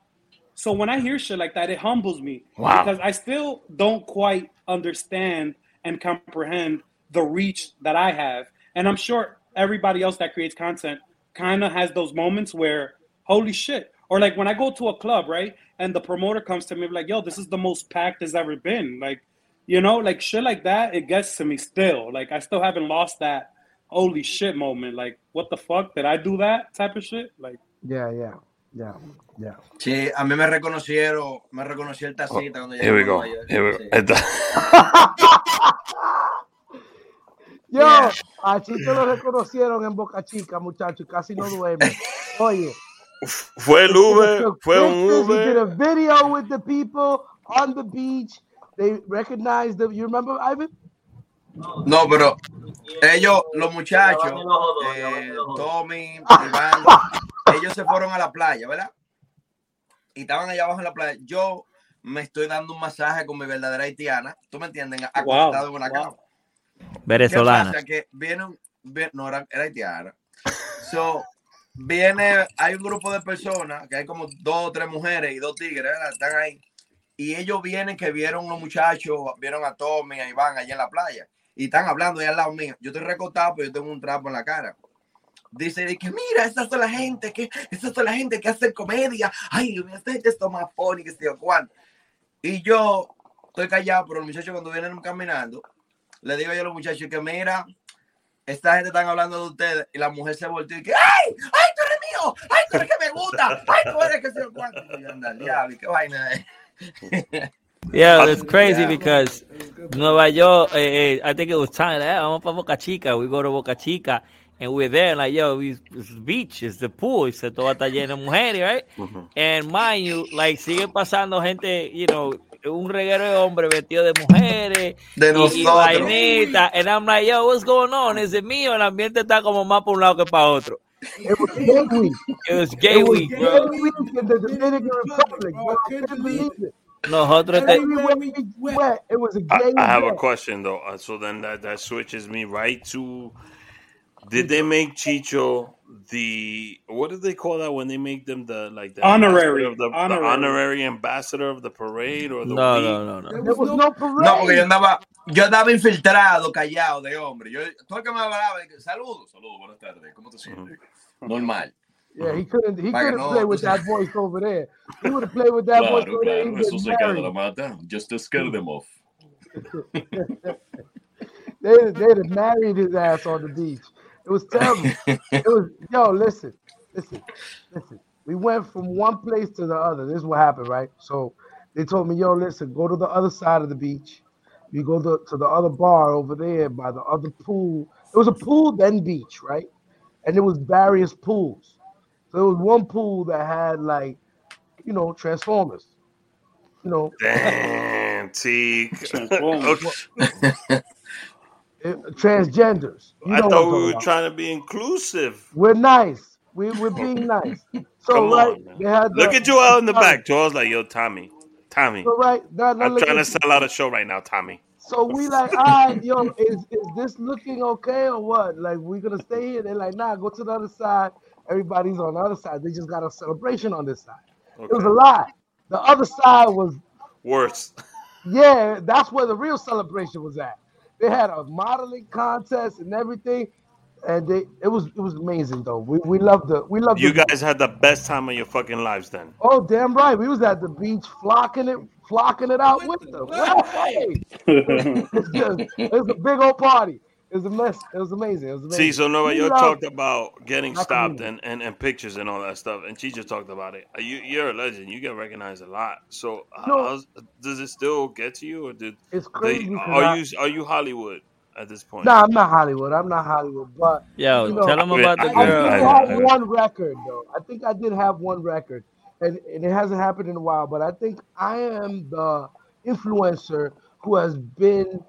So when I hear shit like that, it humbles me Wow. because I still don't quite understand and comprehend the reach that I have, and I'm sure everybody else that creates content kind of has those moments where, holy shit, or like when I go to a club, right, and the promoter comes to me like, yo, this is the most packed it's ever been, like, you know, like shit like that, it gets to me still. Like I still haven't lost that holy shit moment. Like, what the fuck did I do that type of shit? Like, Yeah, yeah, yeah, yeah. Sí, a mí me reconocieron, me reconoció el tacita oh, cuando Oh, Here we go. Nueva Here we go. Yo, a Chito lo reconocieron en Boca Chica, muchachos, casi no duerme. Oye, Fue el Uber, took fue un He did a Uber. video with the people on the beach. They recognized them. You remember, Ivan? No, pero ellos, los muchachos, eh, Tommy, Iván, ellos se fueron a la playa, ¿verdad? Y estaban allá abajo en la playa. Yo me estoy dando un masaje con mi verdadera haitiana, ¿tú me entiendes? Acostado en una cama. ¿Qué Venezolana. Que viene un, no, era, era haitiana. So, viene, hay un grupo de personas, que hay como dos o tres mujeres y dos tigres, ¿verdad? Están ahí. Y ellos vienen que vieron unos muchachos, vieron a Tommy, a Iván allá en la playa. Y están hablando ahí al lado mío. Yo estoy recostado, pero yo tengo un trapo en la cara. Dice de que mira, esta es la gente que, esta es la gente que hace comedia. Ay, esta gente es más funny que sé yo. Y yo estoy callado, pero los muchachos cuando vienen caminando, le digo yo a los muchachos que mira, esta gente están hablando de ustedes y la mujer se volteó y que ¡ay! ¡ay, tú eres mío! ¡ay, tú eres que me gusta! ¡ay, tú eres que yo cuánto! Y yo, anda, diablo, ¿qué vaina es? Yeah, it's crazy Yeah. because Nueva York, eh, eh, I think it was time, eh, vamos para Boca Chica. We go to Boca Chica and we're there, like, yo, we, it's the beach, it's the pool, se todo está lleno de mujeres, right? Ujú. And mind you, like, sigue pasando gente, you know, un reguero de hombres vestido de mujeres De y, y nosotros. vainita. And I'm like, yo, what's going on? It mío? El ambiente está como más para un lado que para otro. It was Gay Week. It was gay It was week, Gay bro. Week in the Dominican Republic. bro. I couldn't believe it. Nosotros te- it was a I, gay I have a question though. Uh, so then that, that switches me right to did they make Chicho the what do they call that when they make them the like the Honorary. of the, the Honorary. honorary ambassador of the parade or the No, week? no, no, no. There was no parade. No, porque yo andaba, yo andaba infiltrado, callado de hombre. Yo, todo el que me hablaba, saludos, saludos, buenas tardes, ¿cómo te sientes? Normal. Yeah, he couldn't. He couldn't no- play with that voice over there. He would have played with that voice over there. claro, He'd eso se queda la married. mata. Just to scare them off. They they'd have married his ass on the beach. It was terrible. it was yo. Listen, listen, listen. We went from one place to the other. This is what happened, right? So they told me, yo, listen, go to the other side of the beach. You go to, to the other bar over there by the other pool. It was a pool, then beach, right? And there was various pools. So there was one pool that had like, you know, transformers. You know, Damn, Teak. Transformers. Okay. transgenders. You I know thought we were about. trying to be inclusive. We're nice. We, we're being nice. So Come right, on, man. they had Look the- at Joel in the back. Joel's like, yo, Tommy. Tommy. So right, I'm trying to sell out a show right now, Tommy. So we like, all right, yo, is is this looking okay or what? Like we're gonna stay here? They're like, nah, go to the other side. Everybody's on the other side. They just got a celebration on this side. It was a Okay. lie. The other side was, Worse. yeah, that's where the real celebration was at. They had a modeling contest and everything, and they it was it was amazing though. We we loved the we loved it. You the, guys had the best time of your fucking lives then. Oh, damn right. We was at the beach flocking it, flocking it out with them. Hey! it's just, it was a big old party. It was a mess. It was amazing. It was amazing. See, so Nova We York loved- talked about getting stopped and, and, and pictures and all that stuff, and she just talked about it. You, you're a legend. You get recognized a lot. So, No. how's- does it still get to you, or did It's they, are I- you are you Hollywood at this point? Nah, I'm not Hollywood. I'm not Hollywood. But Yo, you know, tell them I- about the I, I I- did girl. have one record though. I think I did have one record, and, and it hasn't happened in a while. But I think I am the influencer who has been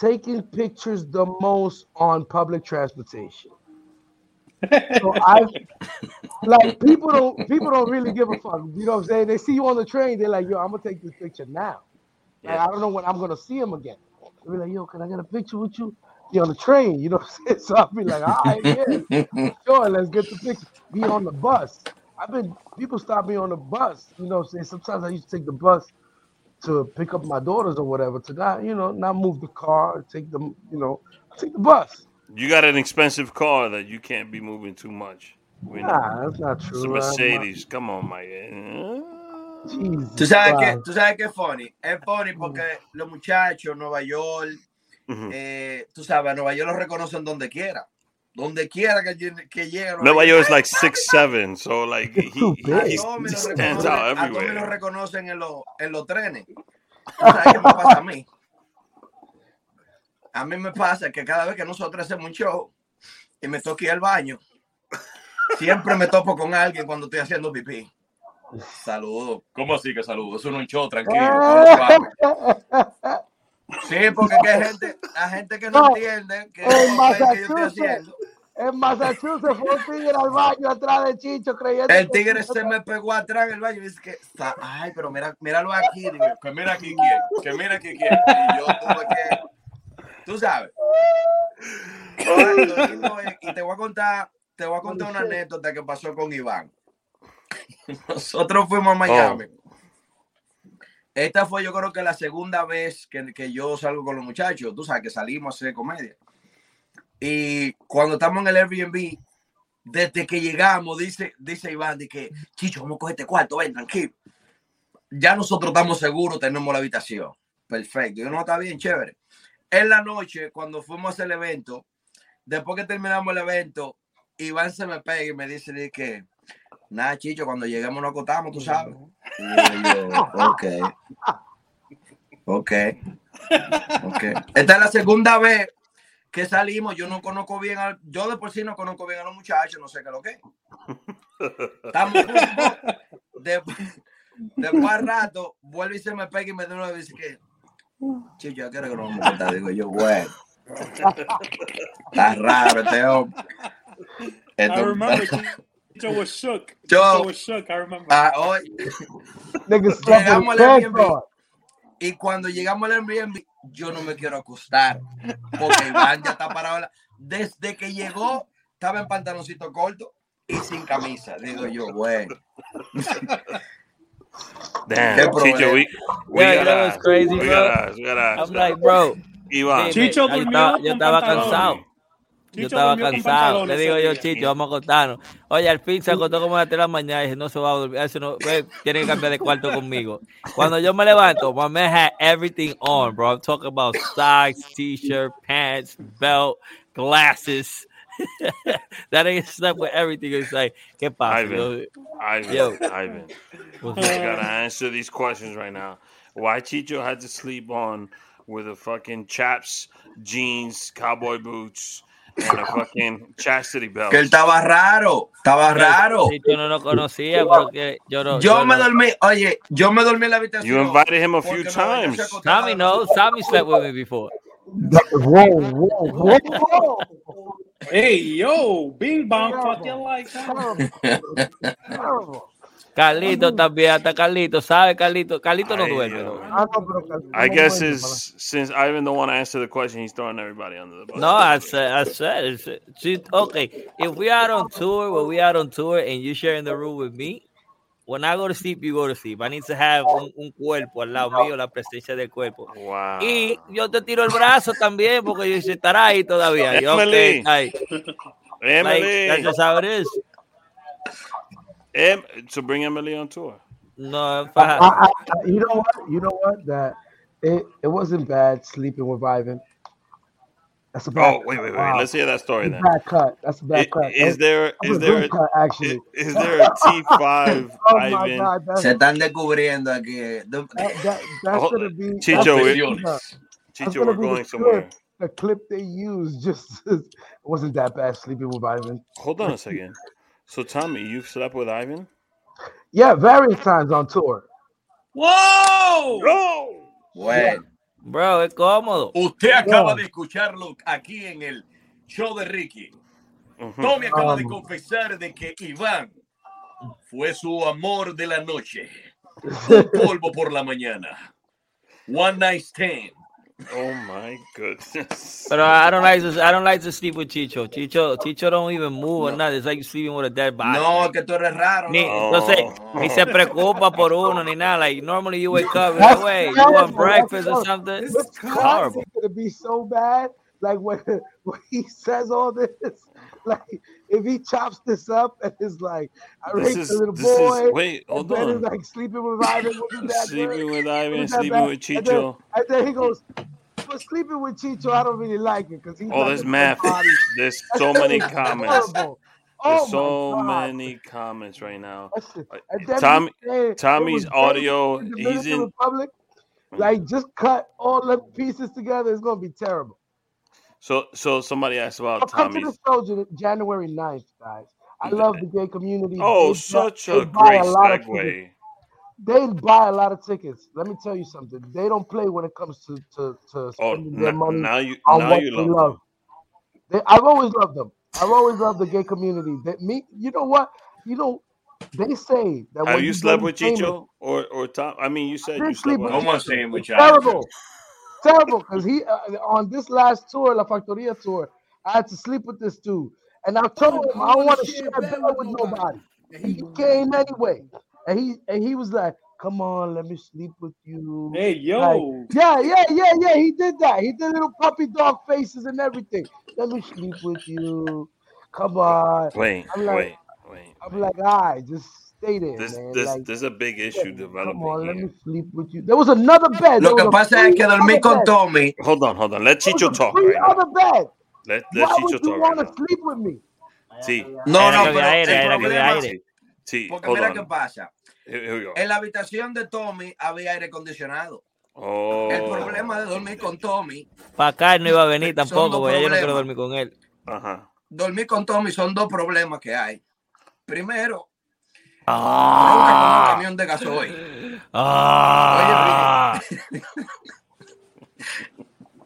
taking pictures the most on public transportation. So I like people don't people don't really give a fuck. You know what I'm saying? They see you on the train, they're like, yo, I'm gonna take this picture now. Like, Yeah. I don't know when I'm gonna see him again. They'll be like, yo, can I get a picture with you? be on the train. You know what I'm saying? So I'll be like, all right, yeah, sure, let's get the picture. Be on the bus. I've been people stop me on the bus. You know what I'm saying? Sometimes I used to take the bus to pick up my daughters or whatever. To not, you know, not move the car, take them, you know, take the bus. You got an expensive car that you can't be moving too much. We know. Nah, that's not It's true. a I'm not- Mercedes. Come on, my Jesus Tú sabes que, Christ. tú sabes que es funny. Es funny porque los muchachos, Nueva Yol, Ujú. eh, tú sabes, a Nueva Yol los reconocen donde quiera. Donde quiera que, que llegue. Nueva York is like six seven, so like he, he, lo stands reconocen- out a Tommy lo everywhere. reconocen en, los en los trenes. ¿Tú sabes qué me pasa a mí? A mí me pasa que cada vez que nosotros hacemos un show y me toque ir al baño, siempre me topo con alguien cuando estoy haciendo pipí. Saludos. ¿Cómo así que saludo? Eso no es un show, tranquilo. Sí, porque que hay gente, hay gente que no, No, entiende que en que yo Massachusetts, haciendo. en Massachusetts fue un tigre al baño atrás de Chicho creyendo El que tigre se me pegó atrás en el baño y dice que, está- ay, pero mira, míralo aquí. Digo, Que mira aquí quién, que mira aquí quién. y yo tuve que, tú sabes. Y te voy a contar, te voy a contar una anécdota que pasó con Iván. Nosotros fuimos a Miami. Esta fue yo creo que la segunda vez que, que yo salgo con los muchachos. Tú sabes que salimos a hacer comedia. Y cuando estamos en el Airbnb, desde que llegamos, dice, dice Iván, de que, Chicho, vamos a coger este cuarto, ven, tranquilo. Ya nosotros estamos seguros, tenemos la habitación. Perfecto. Yo no, está bien, chévere. En la noche, cuando fuimos a hacer el evento, después que terminamos el evento, Iván se me pega y me dice de que, nada, Chicho, cuando lleguemos nos acostamos, tú sabes. Y yo, ok. Ok. Ok. Esta es la segunda vez que salimos. Yo no conozco bien, al, yo de por sí no conozco bien a los muchachos, no sé qué es lo que. es. Estamos juntos. Después, después al rato, vuelve y se me pega y me da una vez y dice que, Chicho, ya quiero que nos vamos a contar. Digo yo, bueno. Está raro este hombre. I Esto- remember Chicho was shook. Yo- Chicho was shook. I remember. Hoy, Niggas slept llegamos al Airbnb y cuando llegamos al Airbnb, yo no me quiero acostar porque Iván ya está parado. la- Desde que llegó, estaba en pantaloncito corto y sin camisa. Digo yo, bueno. Damn, Qué Chicho, we, we Yeah, gotta, what's crazy, we bro? gotta, we gotta. I'm like, bro. Iván, Chicho yo estaba, con yo estaba pantalones. cansado. Yo Chicho estaba durmió con cansado. Le pantalones digo ese yo, día. Chicho, vamos a acostarnos. Oye, al fin se acostó como a las 3 de la mañana y dije, no se va a dormir. Eso no, ve, tiene que cambiar de cuarto conmigo. Cuando yo me levanto, my man had everything on, bro. I'm talking about socks, t-shirt, pants, belt, glasses. that nigga slept with everything. It's like, ¿qué pasa? Ivan. Yo, Ivan, Yo. Ivan. We gotta answer these questions right now. Why Chicho had to sleep on with a fucking chaps, jeans, cowboy boots, and a fucking chastity belt? Que él estaba raro, estaba raro. Chicho no lo conocía porque yo no. Yo me no- dormí, oye, yo me dormí en la habitación. You invited him a few times. las knows. Tommy slept with me before. Whoa, whoa, whoa, whoa. Hey, yo, Bing Bong, fucking like. Terrible. Carlito también, hasta Carlito, ¿sabe Carlito? Carlito no duerme. ¿no? I guess is since Ivan don't want to answer the question, he's throwing everybody under the bus. No, I said, I said, she, okay. If we out on tour, when we out on tour, and you sharing the room with me, when I go to sleep, you go to sleep. I need to have un, un cuerpo al lado mío, la presencia del cuerpo. Wow. Y yo te tiro el brazo también, porque yo estará ahí todavía. Yo, Emily. okay, like, like, Emily. that's just how it is. Em- so bring Emily on tour. No, I, I, I, you know what? You know what? That it, it wasn't bad sleeping with Ivan. That's a bad Oh, wait, wait, wait. wow. Let's hear that story That's then. bad cut. That's a bad I- cut. Is there That is was a there a, cut, actually? is, is there a T five oh my Ivan? god, that's, Se están descubriendo aquí. that, that, that's Oh, gonna be Chicho, that's, we- gonna- Chicho, gonna we're be the going somewhere. clip, the clip they used. Just wasn't that bad sleeping with Ivan. Hold on a second. So Tommy, you've slept with Ivan? Yeah, various times on tour. Whoa! No. Bueno, bro, es cómodo. Usted acaba de escucharlo aquí en el show de Ricky. Tommy acaba de Um. confesar de que Iván fue su amor de la noche. Un polvo por la mañana. One night stand. Oh my goodness. But I don't like to. I don't like to sleep with Chicho. Chicho, Chicho don't even move or nothing. It's like sleeping with a dead body. No, que tú eres raro. Ni, no. entonces, ni se oh. preocupa por uno ni nada. Like normally you wake up, you're like, wait, you terrible. want breakfast or something? This It's horrible. content gonna be so bad. Like when, when he says all this, like if he chops this up and is like, I This raped is a little boy, is wait, and hold then on. he's like sleeping with Ivan, Sleeping with Ivan, sleeping bad? with And then, Chicho. and then he goes, but sleeping with Chicho, I don't really like it because he's Oh, there's body. There's so many comments. Horrible. There's Oh so many comments right now. That's it. And then Tommy, Tommy's audio. in He's in. Republic. Like just cut all the pieces together. It's gonna be terrible. So, so somebody asked about I'll about come to the show Jan- January 9th, guys. I love the gay community. Oh, They such they a buy great lot segue. tickets. They buy a lot of tickets. Let me tell you something. They don't play when it comes to to, to Oh, spending their n- money now you on now what you they love love. them. They, I've always loved them. I've always loved the gay community. That me, you know what? You know, they say that Have when you you slept get with famous, Chicho or or Tom? I mean, you said didn't you slept with with. ¿Cómo Chicho. así, It's muchacho? terrible. Terrible because he uh, on this last tour, La Factoria tour, I had to sleep with this dude, and I told him I don't want to share a bed with nobody. And he came anyway, and he and he was like, "Come on, let me sleep with you." Hey, Like, yo. yeah, yeah, yeah, yeah. He did that. He did little puppy dog faces and everything. Let me sleep with you. Come on. Wait, I'm like, wait, wait. I'm like, all right, just stay there, This man. this like, there's a big issue come on, developing let here. me sleep with you. There was another bed. Lo que pasa es que dormí con. Tommy. Hold on, hold on. Let Chicho talk right now. other bed. Let let Why Chicho would you talk want to sleep with me? Sí, No, Era no, pero el era problema, aire. sí. porque Hold mira qué pasa. Here, here. En la habitación de Tommy había aire acondicionado. El Oh, problema de dormir con Tommy, Para acá él no iba a venir tampoco, porque ya yo no quiero dormir con él. ajá. dormir con Tommy son dos problemas que hay. Primero, un Ah, camión de gasoil. ah.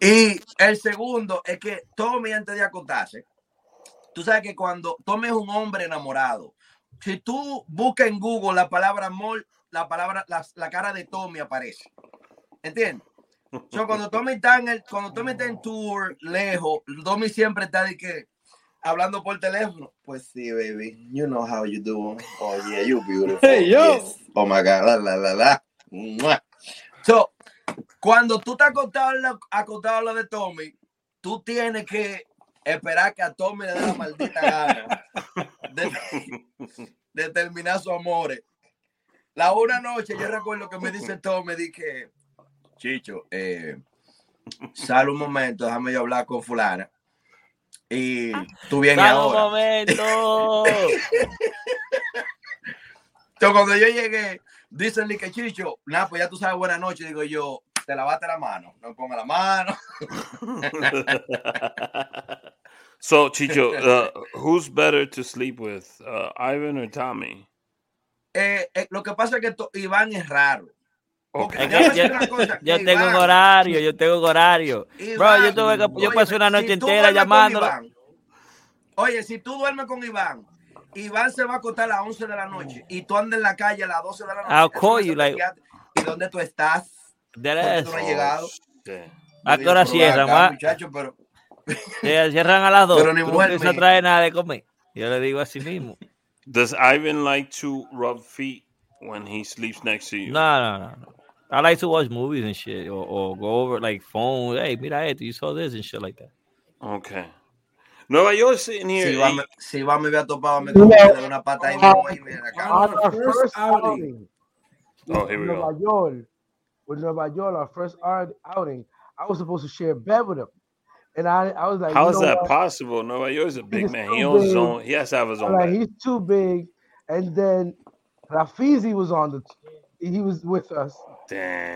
Y el segundo es que Tommy antes de acostarse, tú sabes que cuando Tommy es un hombre enamorado, si tú buscas en Google la palabra amor, la palabra, la, la cara de Tommy aparece. ¿Entiendes? So, cuando Tommy está en el, cuando Tommy está en tour lejos, Tommy siempre está de que hablando por teléfono. Pues sí, baby. You know how you do. Oh yeah, you beautiful. Hey, yo. Yes. Oh my god. La la la la. Mua. So, cuando tú estás acostado, a lo de Tommy, tú tienes que esperar que a Tommy le dé la maldita gana de, de terminar su amor. La una noche, yo recuerdo que me dice Tommy, dije, Chicho, eh, sal un momento, déjame yo hablar con fulana. Y tú vienes Dame un ahora. momento. Entonces, cuando yo llegué, dicen que Chicho, nada, pues ya tú sabes, buenas noches. Digo yo, te lavaste la mano, no ponga la mano. so Chicho, uh, who's better to sleep with, uh, Ivan or Tommy? Eh, eh, lo que pasa es que Iván es raro. Okay. Es que yo, cosa, tengo un horario, yo tengo un horario. Bro, yo tuve que, yo oye, pasé una noche si entera llamándolo. Iván, Oye, si tú duermes con Iván, Iván se va a acostar a las 11 de la noche y tú andas en la calle a las 12 de la noche. I'll call no you, like- ¿Y dónde tú estás? Dead ¿Por qué ass. tú no has llegado? ¿A qué hora cierran, acá, muchacho, pero cierran a las dos. Pero ni Tú no mujer mía. traer nada de comer. Yo le digo así mismo. Does Ivan like to rub feet when he sleeps next to you? No, no, no, no. I like to watch movies and shit, or, or go over like phone. Hey, mira esto, you saw this and shit like that. Okay. Nueva Yol sitting here. si Iván, hey, eh. me, si Iván me había topado, me You know, de una pata ahí mismo ahí, mira acá. On our First first outing. outing, Oh, here we with go. Nueva Yol, with Nueva Yol, our first out- outing, I was supposed to share a bed with him, and I, I was like, How you is know that what? possible? Nueva Yol's a big is man. He owns his own. He has to have his own like, he's too big, and then Rafizi was on the, he was with us,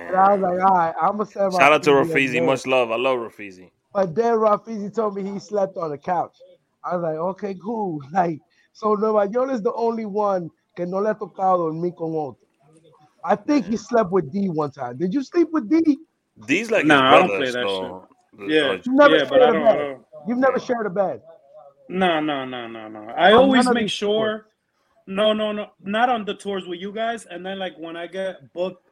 and I Damn. was like, all right, I'm gonna send Shout out to Rafizi Rafizi. Much love. I love Rafizi. But then Rafizi told me he slept on the couch. I was like, okay, cool. Like, so Nueva Yol is the only one que no le ha tocado dormir con otro. I think he slept with D one time. Did you sleep with D? These like Nah, I don't play that So, Yeah. uh, You never Yeah, but shared I a don't, I bed. don't. You've never shared a bed. No, no, no, no, no. I On always make these sure. No, no, no, not on the tours with you guys. And then like when I get booked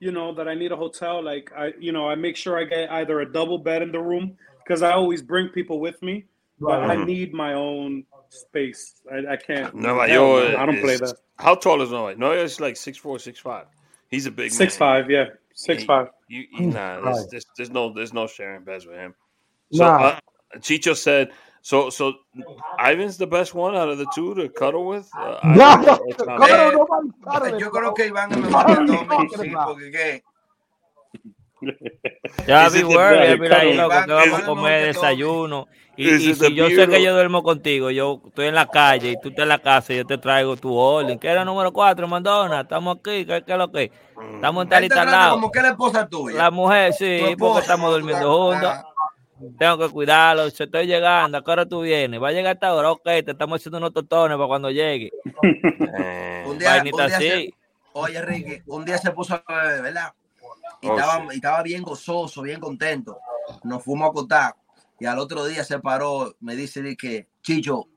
you know, that I need a hotel, like I, you know, I make sure I get either a double bed in the room because I always bring people with me, but I need my own space. I, I can't. Nueva hell no, York. I don't play that. How tall is Nueva? Nueva Yol is like six four, six five. He's a big Six man. five, yeah, six He- five. You, you nah, there's, there's, there's no there's no sharing beds with him. So Nah. uh, Chicho said so. So Ivan's the best one out of the two to cuddle with. Uh, No, no, Eh, nobody cuddling, Yo creo que Iván es mejor que you Tommy, talking sí, about? porque ¿qué? Ya vi mira ahí loco que Iván- vamos a comer que desayuno. Y, y si yo sé que yo duermo contigo, yo estoy en la calle y tú estás en la casa, yo te traigo tu orden. ¿Qué era número 4, Mandona? Estamos aquí, ¿qué, qué es lo que? Estamos en tal y te tal lado. como que la esposa tuya. La mujer, sí, porque estamos durmiendo juntos. Tengo que cuidarlo, se estoy llegando, ¿a qué hora tú vienes? ¿Va a llegar a esta hora? Ok, te estamos haciendo unos totones para cuando llegue. Eh, Un día, Vainita un día así. se, oye, Ricky, un día se puso a beber, ¿verdad? Y, Oh, estaba, sí. y estaba bien gozoso, bien contento. Nos fuimos a acotar. Y al otro día se paró, me dice que, Chicho,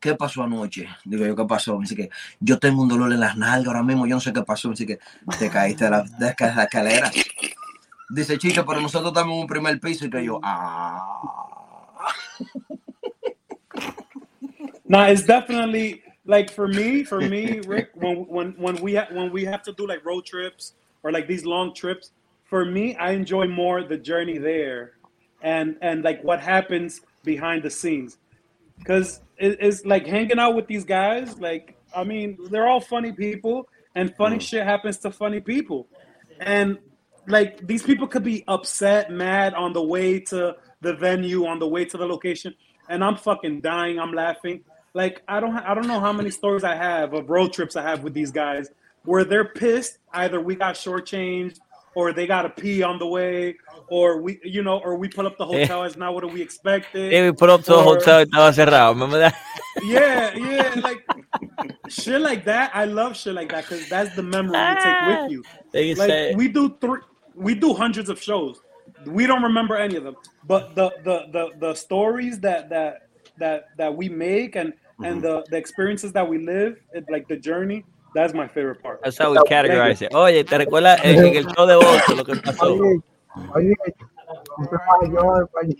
¿qué pasó anoche? Digo yo, ¿qué pasó? Me dice que yo tengo un dolor en las nalgas ahora mismo, yo no sé qué pasó. Me dice que te caíste de la, de la escalera. Dice Chicho, pero nosotros estamos en un primer piso y que yo, ah. No, it's definitely like for me, for me, Rick, when when when we ha- when we have to do like road trips or like these long trips, for me, I enjoy more the journey there, and and like what happens behind the scenes, because it, it's like hanging out with these guys. Like I mean, they're all funny people, and funny shit happens to funny people, and like these people could be upset, mad on the way to the venue, on the way to the location, and I'm fucking dying. I'm laughing. Like I don't, I don't know how many stories I have of road trips I have with these guys where they're pissed. Either we got shortchanged, or they got to pee on the way, or we, you know, or we pull up the eh. hotel as not what we expected. Y we put up to a hotel estaba cerrado. Remember that? yeah, yeah, like shit like that. I love shit like that because that's the memory you take with ah. you. They Like say- we do three, we do hundreds of shows. We don't remember any of them, but the the the, the stories that that that that we make and and mm-hmm. the the experiences that we live, it, like the journey. That's my favorite part. That's how we categorize it. Oye, ¿te recuerdas en, en el show de Boston lo que pasó? Oye, oye, usted falló, falló.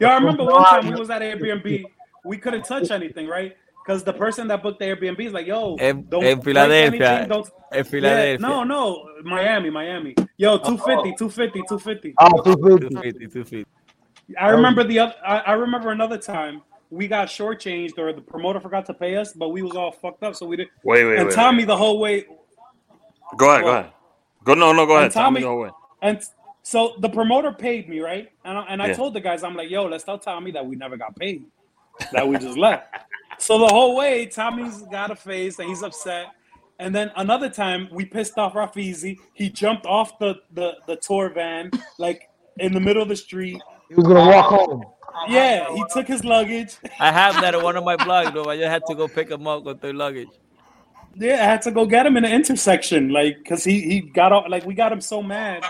Yeah, I remember one time we was at Airbnb. We couldn't touch anything, right? Because the person that booked the Airbnb is like, "Yo, En, don't en touch Filadelfia. anything, don't En Yeah, Filadelfia. no, no, Miami, Miami. Yo, 250, 250, 250. Ah, tú fuiste. 250, 250. I remember the other. I, I remember another time we got shortchanged, or the promoter forgot to pay us, but we was all fucked up, so we did. Wait, wait, and wait, Tommy wait. the whole way, Go ahead, go ahead. Go no, no, go ahead. Tommy, Tommy- go away. and so the promoter paid me, right? And I, and I Yeah. told the guys, I'm like, yo, let's tell Tommy that we never got paid, that we just left. So the whole way, Tommy's got a face and he's upset. And then another time, we pissed off Rafizi. He jumped off the, the, the tour van, like in the middle of the street. He was gonna walk home. Yeah, he took his luggage. I have that in one of my blogs, though. I just had to go pick him up with their luggage. Yeah, I had to go get him in the intersection, like, cause he he got off, like, we got him so mad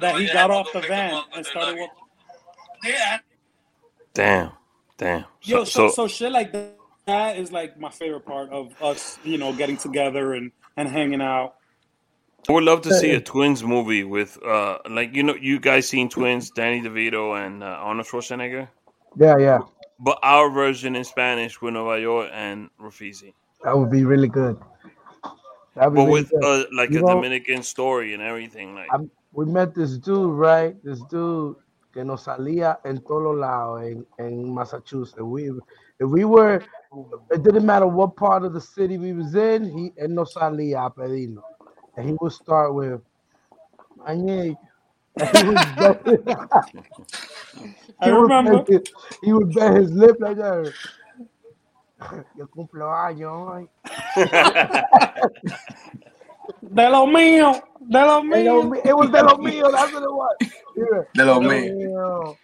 that he got off the van and started walking. Yeah, Damn, damn. yo, So, so, so, so shit like that is like my favorite part of us, you know, getting together and and hanging out. I would love to see a twins movie with, uh, like you know, you guys seen twins, Danny DeVito and uh, Arnold Schwarzenegger, Yeah, yeah. but our version in Spanish with Nueva and Rafisi, That would be really good. That'd be but really with good. uh, like You a know, Dominican story and everything. Like, I'm- we met this dude, right? This dude que nos salía en todos lados en, en Massachusetts. We, if we were, it didn't matter what part of the city we was in, he él nos salía a pedirnos. And he would start with, Añe. He would I he would remember. bend his- he would bend his lip like that. Yo cumplo años hoy. De lo mío, de lo De lo mío. It was de lo mío, that's what it was. Yeah. De lo De mío. mío.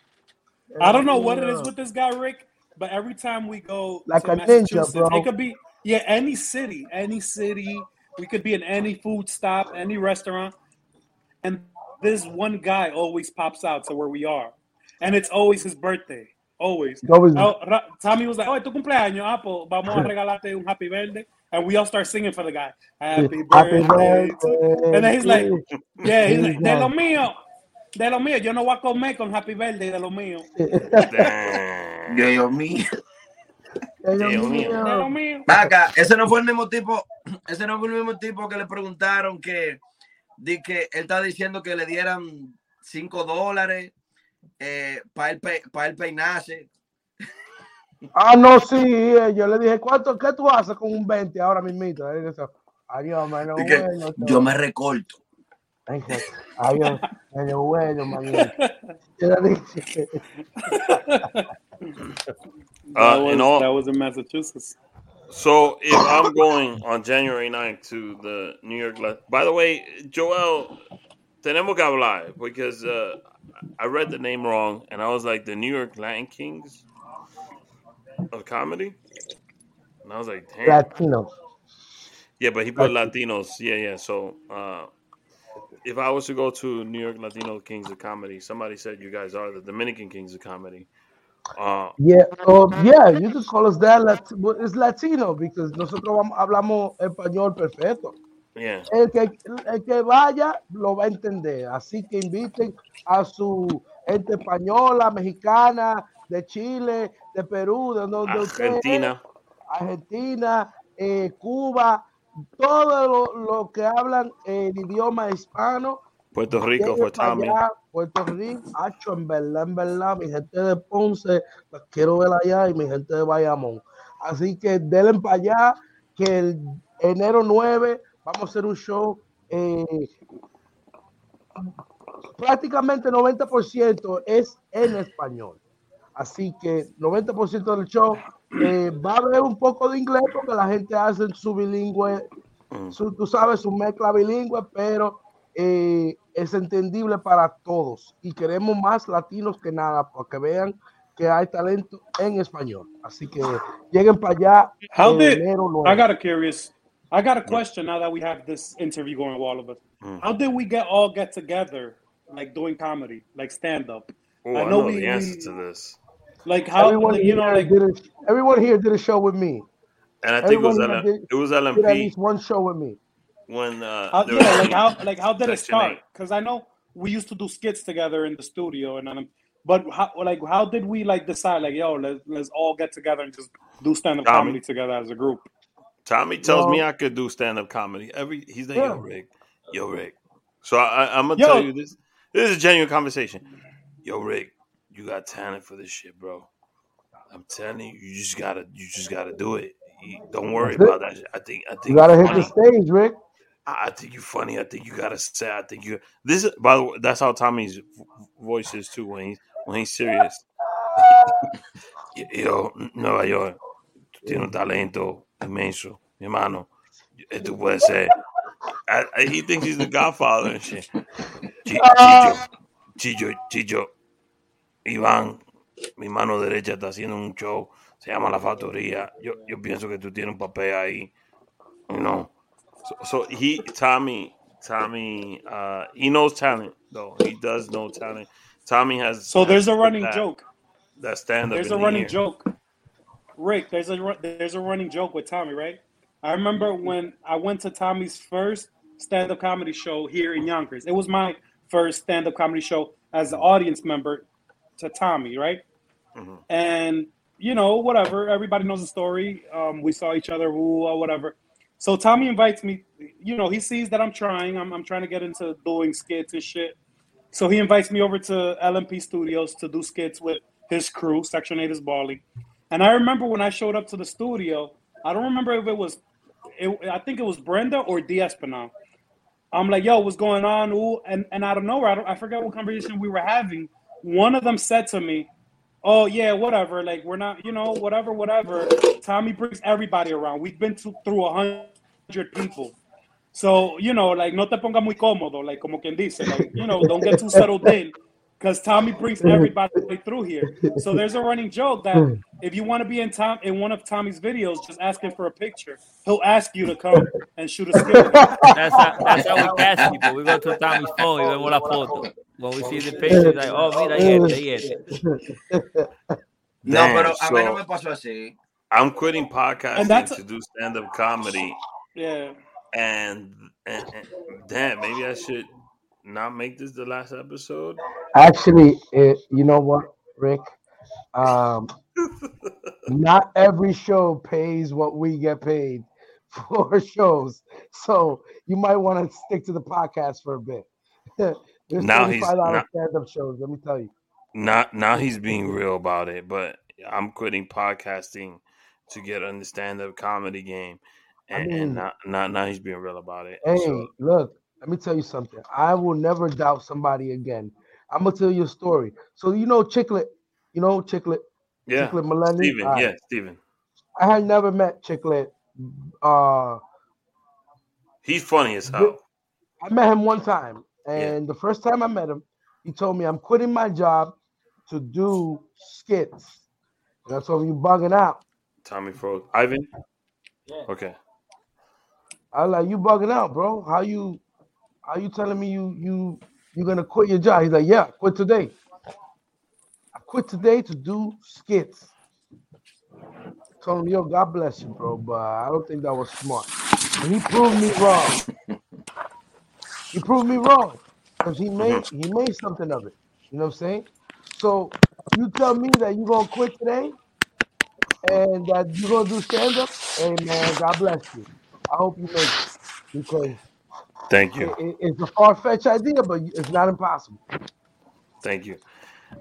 I don't know what it is with this guy, Rick, but every time we go Like to a ninja, bro. it could be yeah, any city, any city. We could be in any food stop, any restaurant, and this one guy always pops out to where we are, and it's always his birthday. Always. Always. Oh, Tommy was like, "Oh, tu cumpleaños, ah, pues vamos a regalarte un happy birthday." and we all start singing for the guy. Happy Happy birthday. to-" birthday And then he's like, yeah, he's like, de lo mío, de lo mío. Yo no voy a comer con Happy Birthday de lo mío. Dios mío. Dios mío. mío. De lo mío. Acá, ese no fue el mismo tipo, ese no fue el mismo tipo que le preguntaron que, di que él estaba diciendo que le dieran 5 dólares para él, pe- pa' él peinarse. Ah, no, sí, eh, yo le dije, ¿cuánto, qué tú haces con un 20 ahora mismito? Adiós, mano, bueno. yo me recorto. Ay, que- Adiós, medio bueno, manito. Yo le dije, That, Uh, was, in all- that was in Massachusetts. So if I'm going on January 9th to the New York, La- by the way, Joel, tenemos que hablar because uh, I read the name wrong and I was like the New York Latin Kings of comedy, and I was like, damn. Latino. Yeah, but he put Latinos. Yeah, yeah. So uh, if I was to go to New York Latino Kings of Comedy, somebody said you guys are the Dominican Kings of Comedy. Uh, Yeah, oh, yeah, you can call us that. Lat- but it's Latino because nosotros vamos- hablamos español perfecto. yeah. El que, el que vaya lo va a entender. Así que inviten a su gente española, mexicana, de Chile, de Perú, de donde usted es, Argentina. Argentina, eh, Cuba, todo lo, lo que hablan el idioma hispano. Puerto Rico allá, Puerto Rico, hacho, en verdad, en verdad, mi gente de Ponce, la quiero ver allá y mi gente de Bayamón. Así que denle para allá, que el enero 9 vamos a hacer un show. eh, prácticamente 90% es en español. Así que 90% del show eh, va a haber un poco de inglés porque la gente hace su bilingüe, Mm. su, tú sabes, su mezcla bilingüe, pero eh, es entendible para todos. Y queremos más latinos que nada, para que vean que hay talento en español. Así que lleguen para allá. How en did enero I 9. got a curious? I got a question now that we have this interview going with all of us. Mm. How did we get all get together, like doing comedy, like stand up? Oh, I I know know we- the answer we- to this. Like how Everyone you here, know, like did a, everyone here did a show with me. And I think it was, Everyone did, it was did at least one show with me. when uh, how, yeah, like how like how did it start? Because I know we used to do skits together in the studio, and um, but how like how did we like decide like yo let's let's all get together and just do stand up Tommy. comedy together as a group? Tommy tells me I could do stand up comedy. Every he's like, Yeah. yo, Rick, yo, Rick. So I, I, I'm gonna Yo. tell you this. This is a genuine conversation. Yo, Rick, you got talent for this shit, bro. I'm telling you, you just gotta, you just gotta do it. You- don't worry That's it. about that. shit. I think, I think You gotta hit the stage, Rick. I think you're funny. I think you gotta say. I think you. This is, by the way, that's how Tommy's voice is too when he's when he's serious. Yo, Nueva Yol, tú tienes un talento inmenso, mi hermano. Tú puedes ser. I, I- he thinks he's the Godfather and shit. Chi- uh, Chillo, Chillo, Chillo, Iván, mi mano derecha está haciendo un show, se llama La Factoría. Yo, yo pienso que tú tienes un papel ahí, you know. So, so he, Tommy, Tommy, uh, he knows talent though. He does know talent. Tommy has. So there's a running that, joke. That stand up. There's a running joke. Rick, there's a there's a running joke with Tommy, right? I remember when I went to Tommy's first stand-up comedy show here in Yonkers. It was my first stand-up comedy show as an audience member to Tommy, right? Mhm. And you know, whatever. Everybody knows the story. Um, we saw each other, ooh, or whatever. So Tommy invites me. You know, he sees that I'm trying. I'm, I'm trying to get into doing skits and shit. So he invites me over to LMP Studios to do skits with his crew, Section 8 is Bali. And I remember when I showed up to the studio, I don't remember if it was, it, I think it was Brenda or D. Espinal. I'm like, yo, what's going on? Ooh, and, and out of nowhere, I, don't, I forget what conversation we were having. One of them said to me, oh, yeah, whatever. Like, we're not, you know, whatever, whatever. Tommy brings everybody around. We've been to, through a hundred people. So, you know, like, no te ponga muy cómodo, like, como quien dice, like, you know, don't get too settled in, because Tommy brings everybody through here. So there's a running joke that if you want to be in Tom in one of Tommy's videos, just ask him for a picture. He'll ask you to come and shoot a skit. with him. That's how, that's how we catch people. We go to Tommy's phone y vemos la foto. When we see the picture, like, oh, mira, y este, y este. No, Damn, pero a mí no so- me pasó así. I'm quitting podcasting And to do stand up comedy, Yeah. and, and, and damn, maybe I should not make this the last episode. Actually, it, you know what, Rick? Um, not every show pays what we get paid for shows, so you might want to stick to the podcast for a bit. There's Now he's not- stand-up shows. Let me tell you. Not now he's being real about it, but I'm quitting podcasting to get on the stand up comedy game, and, mean- and now, now now he's being real about it. Hey, So, look, let me tell you something. I will never doubt somebody again. I'm gonna tell you a story. So you know Chicklet, you know Chicklet, yeah, Chicklet Millennium. Steven, All right. yeah, Steven. I had never met Chicklet. Uh, He's funny as hell. I met him one time, and the first time I met him, he told me I'm quitting my job to do skits. And I told him you bugging out. Tommy froze. Ivan. Okay. I like, you bugging out, bro. How you how you telling me you you you gonna quit your job? He's like, Yeah, quit today. I quit today to do skits. Told him, yo, God bless you, bro, but I don't think that was smart. And he proved me wrong. he proved me wrong. Because he made mm-hmm. he made something of it. You know what I'm saying? So you tell me that you're gonna quit today and that you're gonna do stand-up, hey man, God bless you. I hope you make it because Thank you. it- it- it's a far-fetched idea, but it's not impossible. Thank you.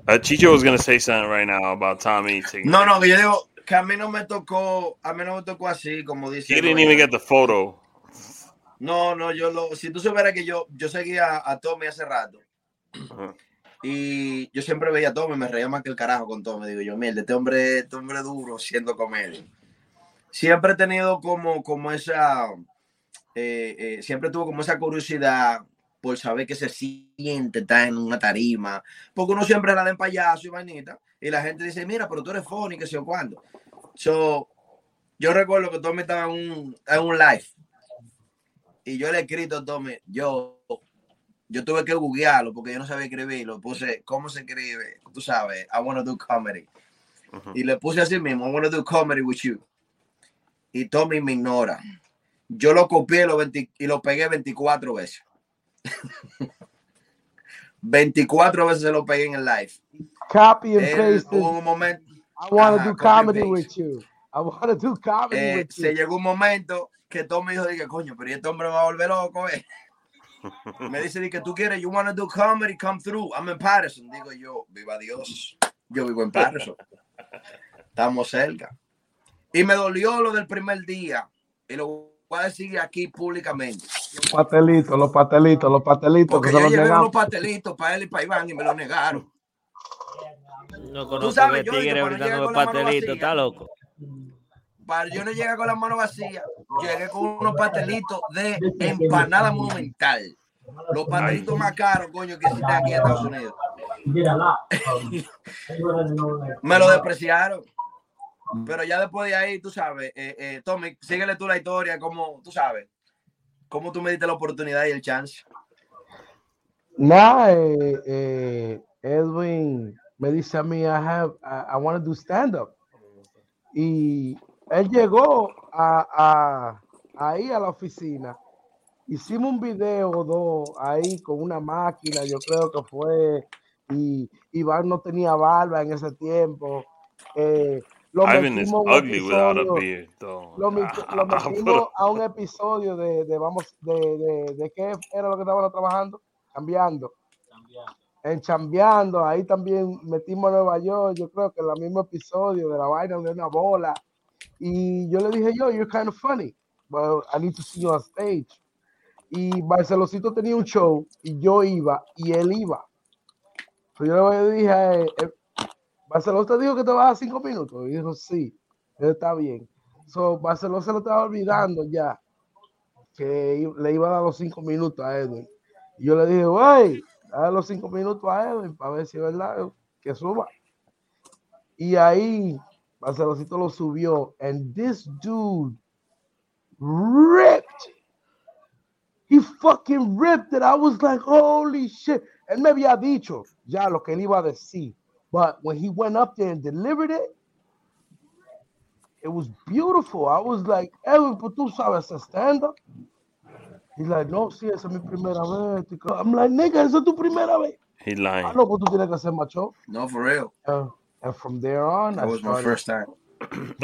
Uh, Chicho was gonna say something right now about Tommy taking. No, no, que yo digo que a mí no me tocó, a mí no me tocó así, como dice. He didn't even get the photo. No, no, yo lo, si tú supieras que yo, yo seguía a Tommy hace rato Ajá. y yo siempre veía a Tommy, me reía más que el carajo con Tommy. Digo yo, mierda, este hombre, este hombre duro siendo comedia. Siempre he tenido como, como esa, eh, eh, siempre tuvo como esa curiosidad por saber qué se siente estar en una tarima, porque uno siempre la den payaso y vainita, y la gente dice, mira, pero tú eres funny, que sé yo cuándo. So, yo recuerdo que Tommy estaba en un, en un live y yo le he escrito a Tommy, yo, yo tuve que googlearlo porque yo no sabía escribirlo. Puse, ¿cómo se escribe? Tú sabes, I want to do comedy. Y le puse así mismo, I want to do comedy with you. Y Tommy me ignora. Yo lo copié lo 20 y lo pegué 24 veces. 24 veces se lo pegué en el live. Copy and Él paste. hubo un momento, I want to do comedy with you. I want to do comedy eh, with se you. llegó un momento que Tommy dijo, dije, coño, pero ¿y este hombre me va a volver loco, eh. Me dice, di que tú quieres, you want to do comedy, come through. I'm in Patterson. Digo yo, viva Dios. Yo vivo en Patterson. Estamos cerca. Y me dolió lo del primer día. Y lo voy a decir aquí públicamente. Los patelitos, los patelitos, los patelitos Porque que yo se los llevé unos pastelitos para él y para Iván y me lo negaron. No conozco sabes, que yo tigre con la mano pastelito, vacía. está loco. Para yo no llegué con las manos vacías, llegué con unos pastelitos de empanada monumental. Los pastelitos más caros, coño, que existen aquí en Estados Unidos. Me lo despreciaron. Pero ya después de ahí, tú sabes, eh, eh, Tommy, síguele tú la historia, como tú sabes, cómo tú me diste la oportunidad y el chance. Nah, eh, eh, Edwin me dice a mí, I have, I, want to do stand up. Y él llegó a, ahí a la oficina. Hicimos un video o dos ahí con una máquina, yo creo que fue. Y Iván no tenía barba en ese tiempo. Lo Ivan is metimos a un ugly without a episodio- beard, though. lo, lo metimos a un episodio de, de vamos, de, de, de qué era lo que estaban trabajando, cambiando. En chambeando, ahí también metimos a Nueva York, yo creo que en el mismo episodio de la vaina de una bola. Y yo le dije, yo, you're kind of funny, but I need to see you on stage. Y Barcelocito tenía un show y yo iba y él iba. So yo le dije a él, eh, Barcelona te dijo que te vas a cinco minutos. Y dijo, sí, está bien. So, Barcelona se lo estaba olvidando ya que le iba a dar los cinco minutos a Edwin. Y yo le dije, güey, dale los cinco minutos a Edwin para ver si es verdad que suba. Y ahí Barcelocito lo subió. And this dude ripped. He fucking ripped it. I was like, holy shit. Él me había dicho ya lo que él iba a decir. But when he went up there and delivered it, it was beautiful. I was like, Edwin, pues tú sabes hacer stand-up. He's like, no, sí, esa es mi primera vez. I'm like, nigga, esa es tu primera vez. He lying. Ah, no, pues tú tienes que hacer macho. No, for real. Uh, and from there on, That I was my first time.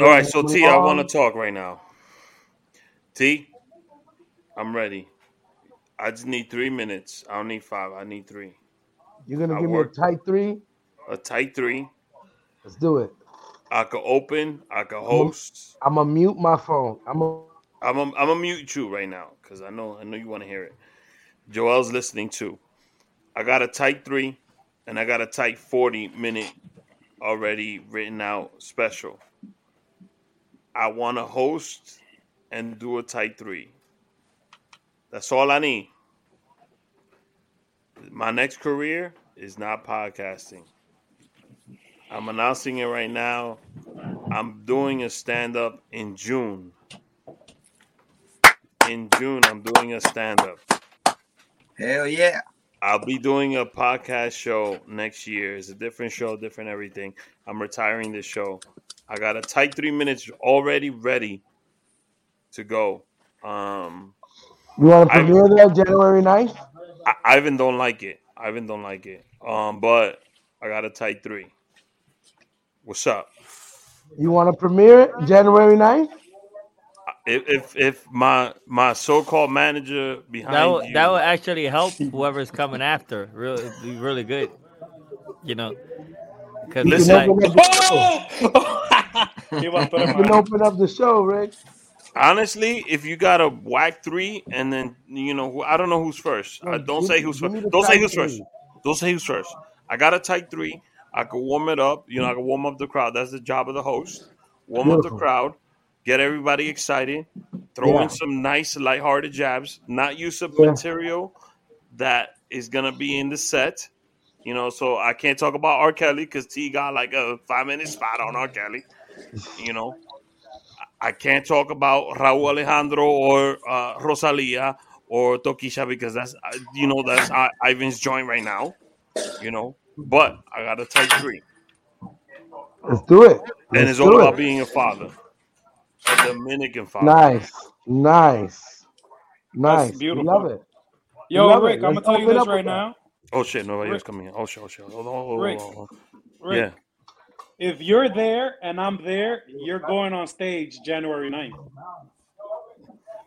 All right, so T, I want to talk right now. T, I'm ready. I just need three minutes. I don't need five. I need three. You're gonna I give work- me a tight three. A tight three. Let's do it. I could open. I could host. I'm gonna mute my phone. I'm gonna I'm a, I'm gonna mute you right now because I know I know you want to hear it. Joel's listening too. I got a tight three, and I got a tight forty minute already written out special. I want to host and do a tight three. That's all I need. My next career is not podcasting. I'm announcing it right now. I'm doing a stand up in June. In June, I'm doing a stand up. Hell yeah. I'll be doing a podcast show next year. It's a different show, different everything. I'm retiring this show. I got a tight three minutes already ready to go. Um, You want to I- premiere that January 9th? I, Ivan don't like it. Ivan don't like it. Um, but I got a tight three. What's up? You want to premiere it January 9th? If if, if my my so called manager behind That will, you, that would actually help whoever's coming after. Really, be really good. You know, because You it's can, like, open up the show. Iba a estar you can open up the show, Rick. honestly, if you got a whack three, and then you know, who- I don't know who's first. No, Uh, don't give- say who's give me first. Don't say who's first. Don't say who's first. I got a tight three. I could warm it up. You know, I can warm up the crowd. That's the job of the host. Warm up the crowd. Get everybody excited. Throw Yeah. in some nice, lighthearted jabs. Not use of Yeah. material that is gonna be in the set. You know, so I can't talk about R. Kelly because T got like a five minute spot on R. Kelly. You know, I can't talk about Rauw Alejandro or uh, Rosalia or Tokischa because that's uh, you know that's Ivan's joint right now. You know, but I got a tight three, Let's do it. and Let's it's all about it. being a father, a Dominican father. Nice, nice, nice. We beautiful. love it. Yo, Love it. Rick, I'm gonna tell you this right now. Oh shit, nobody York's Rick. coming in. Oh shit, oh shit. Hold on, hold on, Rick. hold on. Rick, Yeah, if you're there and I'm there, you're going on stage January 9th.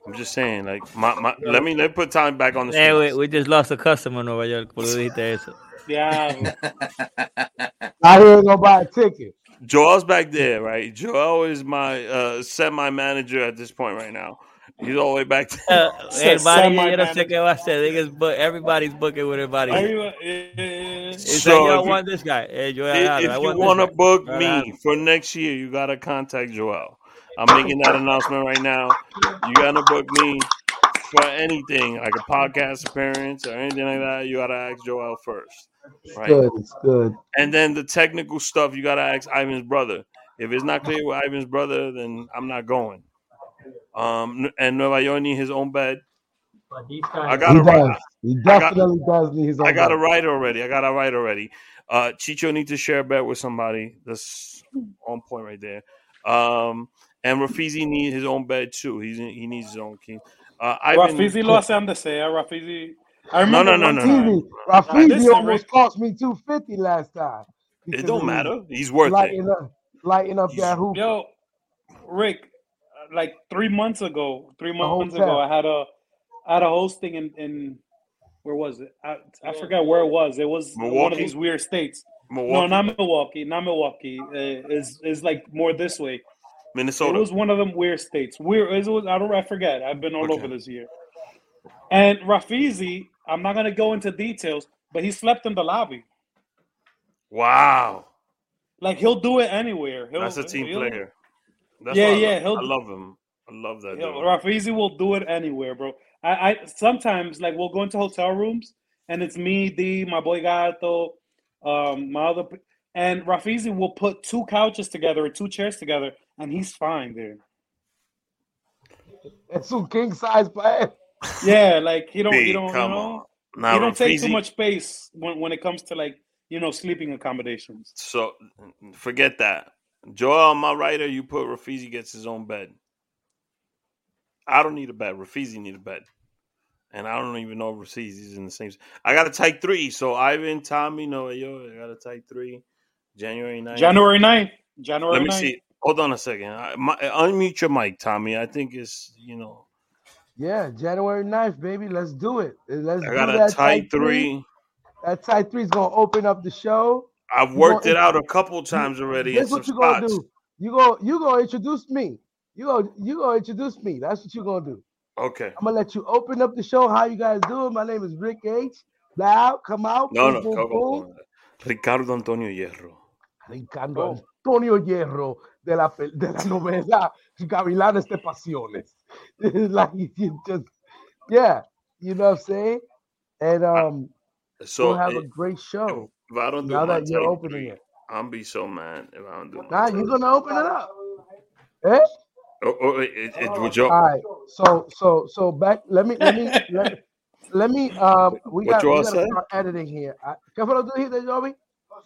I'm just saying, like, my, my let me let me put time back on the hey, streets. we, we just lost a customer in Nueva York. Por eso dijiste eso. Yeah. I hear go buy a ticket. Joel's back there, right? Joel is my uh, semi manager at this point right now. He's all the way back there. Uh, Says everybody, semi yo no sé qué va a hacer. Niggas, but everybody's booking with everybody. Everyone- It's So like, yo, I if you- want this guy. Hey, Joel If, Alejandro, I you want want to this guy. book me Alejandro. for next year, you gotta contact Joel. I'm making that announcement right now. You gotta book me for anything, like a podcast appearance or anything like that. You gotta ask Joel first, right? Good, it's good. And then the technical stuff, you gotta ask Ivan's brother. If it's not clear with Ivan's brother, then I'm not going. Um, and Nueva Yol need his own bed. But these I got He a right. does. He I got- definitely does need his own. I got a bed. right already. I got a right already. Uh, Chicho need to share a bed with somebody. That's on point right there. Um, and Rafizi need his own bed too. He's he needs his own king. Uh, Ivan, Rafizi lo hace donde sea. Rafizi. I No, remember no, no, one no, no. time- Rafizi, Rafizi almost Rick. cost me two fifty last time. it don't he matter. He's worth it. Lighting up, lighting up He's- that hoop. Yo, Rick, uh, like three months ago, three months ago, I had a, I had a hosting in, in where was it? I, I forgot where it was. It was one of these weird states. Milwaukee, No, not Milwaukee, not Milwaukee. Uh, is is like more this way. Minnesota. It was one of them weird states. Weird. It was. I don't. I forget. I've been all Okay. over this year. And Rafizi, I'm not gonna go into details, but he slept in the lobby. wow, Like he'll do it anywhere. He'll, that's a team he'll- player. That's Yeah, why I yeah, love- he'll- I love him. I love that Yo, dude. Rafizi will do it anywhere, bro. I, I sometimes like we'll go into hotel rooms and it's me, D, my boy Gato, um, my other, and Rafizi will put two couches together or two chairs together, and he's fine there. It's a king size bed. Yeah, like he don't, he don't, you know. Now, he don't take too much space when when it comes to like you know sleeping accommodations. So forget that. Joel, my writer, you put Rafizi gets his own bed. I don't need a bed. Rafizi need a bed. And I don't even know if Rafizi's in the same. I got a type three. So Ivan, Tommy, no, yo, I got a type three. January 9th. January 9th. January Let me 9th. see. Hold on a second. I, my, unmute your mic, Tommy. I think it's, you know, Yeah, January 9th, baby. Let's do it. Let's I got a that type three. That type three is gonna open up the show. I've worked it out a couple times already some what you gonna do. You go you gonna introduce me. You go you gonna introduce me. That's what you're gonna do. Okay. I'm gonna let you open up the show. How you guys doing? My name is Rick H. Now, come out. No, boom, no, boom, boom. Ricardo Antonio Hierro. Ricardo Antonio Hierro de la, de la novela Gavilanes de Pasiones. It's like you just, yeah, you know what I'm saying? And um, So we'll have a great show. if I don't do Now that you're type opening it. I'm be so mad if I don't do my Now type you're gonna open it up. Eh? Oh, oh, it, it, it, would you, All right. So so so back. Let me let me let, let me um. We What got you we got to start editing here. I, ¿Qué fue lo que tú dijiste, Joby?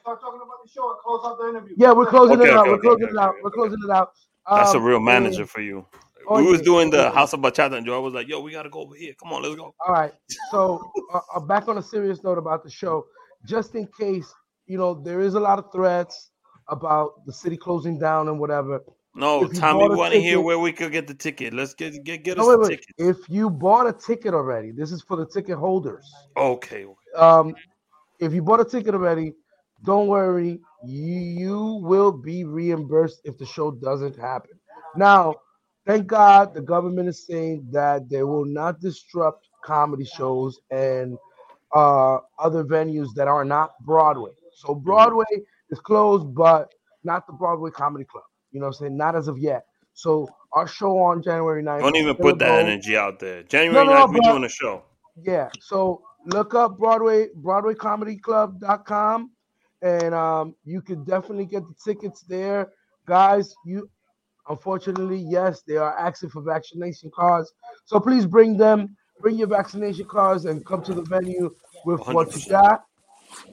Start talking about the show and close out the interview. Yeah, we're closing Okay, it out. okay, we're closing okay, it out. We're closing it out. that's a Um, real and- manager for you. Oh, we was yeah, doing the. House of Bachata, and Joe was like, "Yo, we gotta go over here. Come on, let's go." All right. So, uh, uh, back on a serious note about the show, just in case, you know, there is a lot of threats about the city closing down and whatever. No, If you Tommy, bought want to hear where we could get the ticket. Let's get get get No, us wait, wait. ticket. If you bought a ticket already, this is for the ticket holders. Okay, Um, if you bought a ticket already, don't worry. You, you will be reimbursed if the show doesn't happen. Now, thank God the government is saying that they will not disrupt comedy shows and uh, other venues that are not Broadway. So Broadway is closed, but not the Broadway Comedy Club. You know what I'm saying? Not as of yet. So our show on January 9th. don't even put that going. energy out there. January No, no, 9th, we but- doing a show. Yeah. So look up Broadway BroadwayComedyClub.com and um, you can definitely get the tickets there, guys. You unfortunately, yes, they are asking for vaccination cards, so please bring them. Bring your vaccination cards and come to the venue with what you got.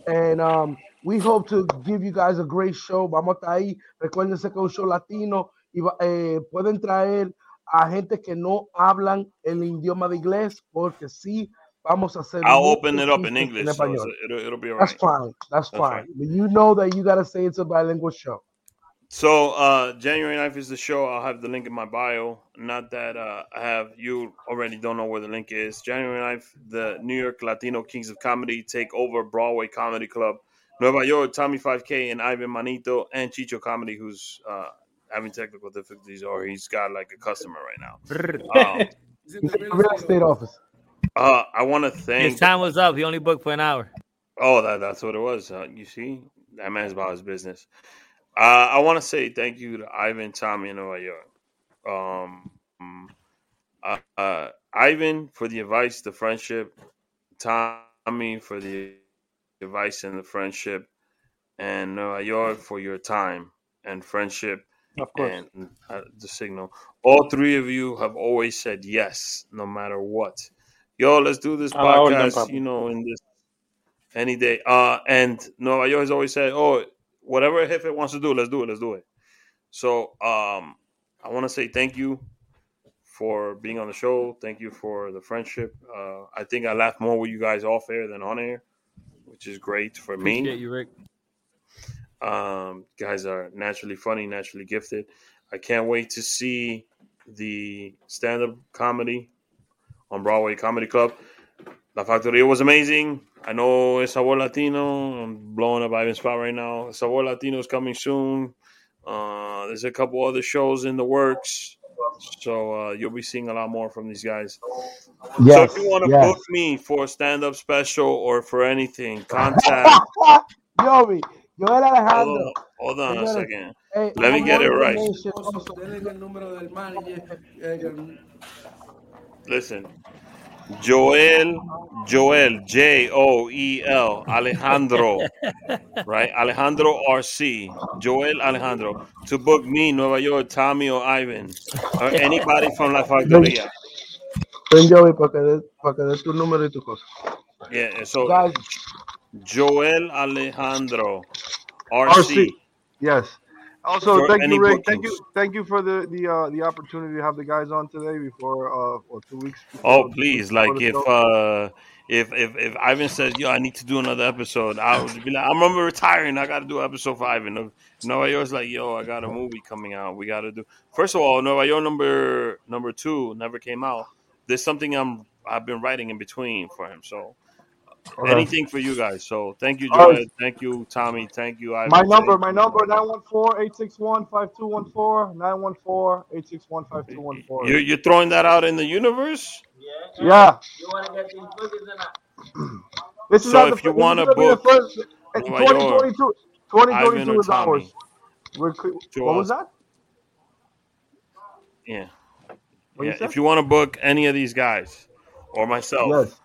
And um, we hope to give you guys a great show. Vamos a ahí. Recuérdense que un show latino y eh, pueden traer a gente que no hablan el idioma de inglés porque sí vamos a hacer. I'll open it up in English, so it'll, it'll be all That's fine. That's, That's fine. fine. You know that you gotta say it's a bilingual show. So uh January 9th is the show. I'll have the link in my bio. Not that uh I have you already don't know where the link is. January 9th, the New York Latino Kings of Comedy take over Broadway Comedy Club. Nueva Yol, Tommy 5K and Ivan Manito and Chicho Comedy, who's uh having technical difficulties or he's got like a customer right now. Um, Real estate office. uh I want to thank. His time was up. He only booked for an hour. Oh, that, that's what it was. Uh, you see, that man's about his business. Uh, I want to say thank you to Ivan, Tommy, and Yol. Um, uh, uh, Ivan for the advice, the friendship. Tommy for the advice and the friendship, and Nueva Yol for your time and friendship Of course. and uh, the signal. All three of you have always said yes, no matter what. Yo, let's do this A la orden, podcast. You know, in this any day. Uh, and Yol has always said, "Oh, whatever if it wants to do, let's do it. Let's do it." So, um, I want to say thank you for being on the show. Thank you for the friendship. Uh, I think I laughed more with you guys off air than on air, which is great for me. Appreciate you, Rick. Um, guys are naturally funny, naturally gifted. I can't wait to see the stand-up comedy on Broadway Comedy Club. La Factoria was amazing. I know it's Sabor Latino. I'm blowing up Ivan's spot right now. Sabor Latino is coming soon. Uh, there's a couple other shows in the works. So uh, you'll be seeing a lot more from these guys. so if you want to yes. book me for a stand-up special or for anything, contact Joey, Joel Hold Alejandro. on, hold on a second. hey, Let me I'm get it right. mention also- Denle el número del manager. eh, el- Listen. Joel, Joel, J O E L, Alejandro, right? Alejandro RC, Joel Alejandro, to book me, Nueva York, Tommy or Ivan, or anybody from La Factoria. Ven, Joey, para que des para que des tu número y tu cosa. Yeah, so Guys, Joel Alejandro, RC. RC. Yes. Also, thank you, Rick. Thank you, thank you for the the uh, the opportunity to have the guys on today before uh, or two weeks. Oh please, like if uh if if if Ivan says, "Yo, I need to do another episode," I would be like, "I'm remember retiring. I got to do episode five." And if Nueva Yol's like, "Yo, I got a movie coming out. We got to do." First of all, Nueva York number number two never came out. There's something I'm I've been writing in between for him. So Okay. anything for you guys. So thank you, All right. Thank you, Tommy. Thank you, Ivan. My number, my number, 914-861-5214, 914-861-5214. You're, you're throwing that out in the universe. Yeah. You want to get these cookies or not? This is So not the if you fir- this is wanna gonna the book first, eh, 2022, 2022 or is ours. Tommy, We're, what was that? Yeah, What yeah. said? If you want to book any of these guys or myself, Yes.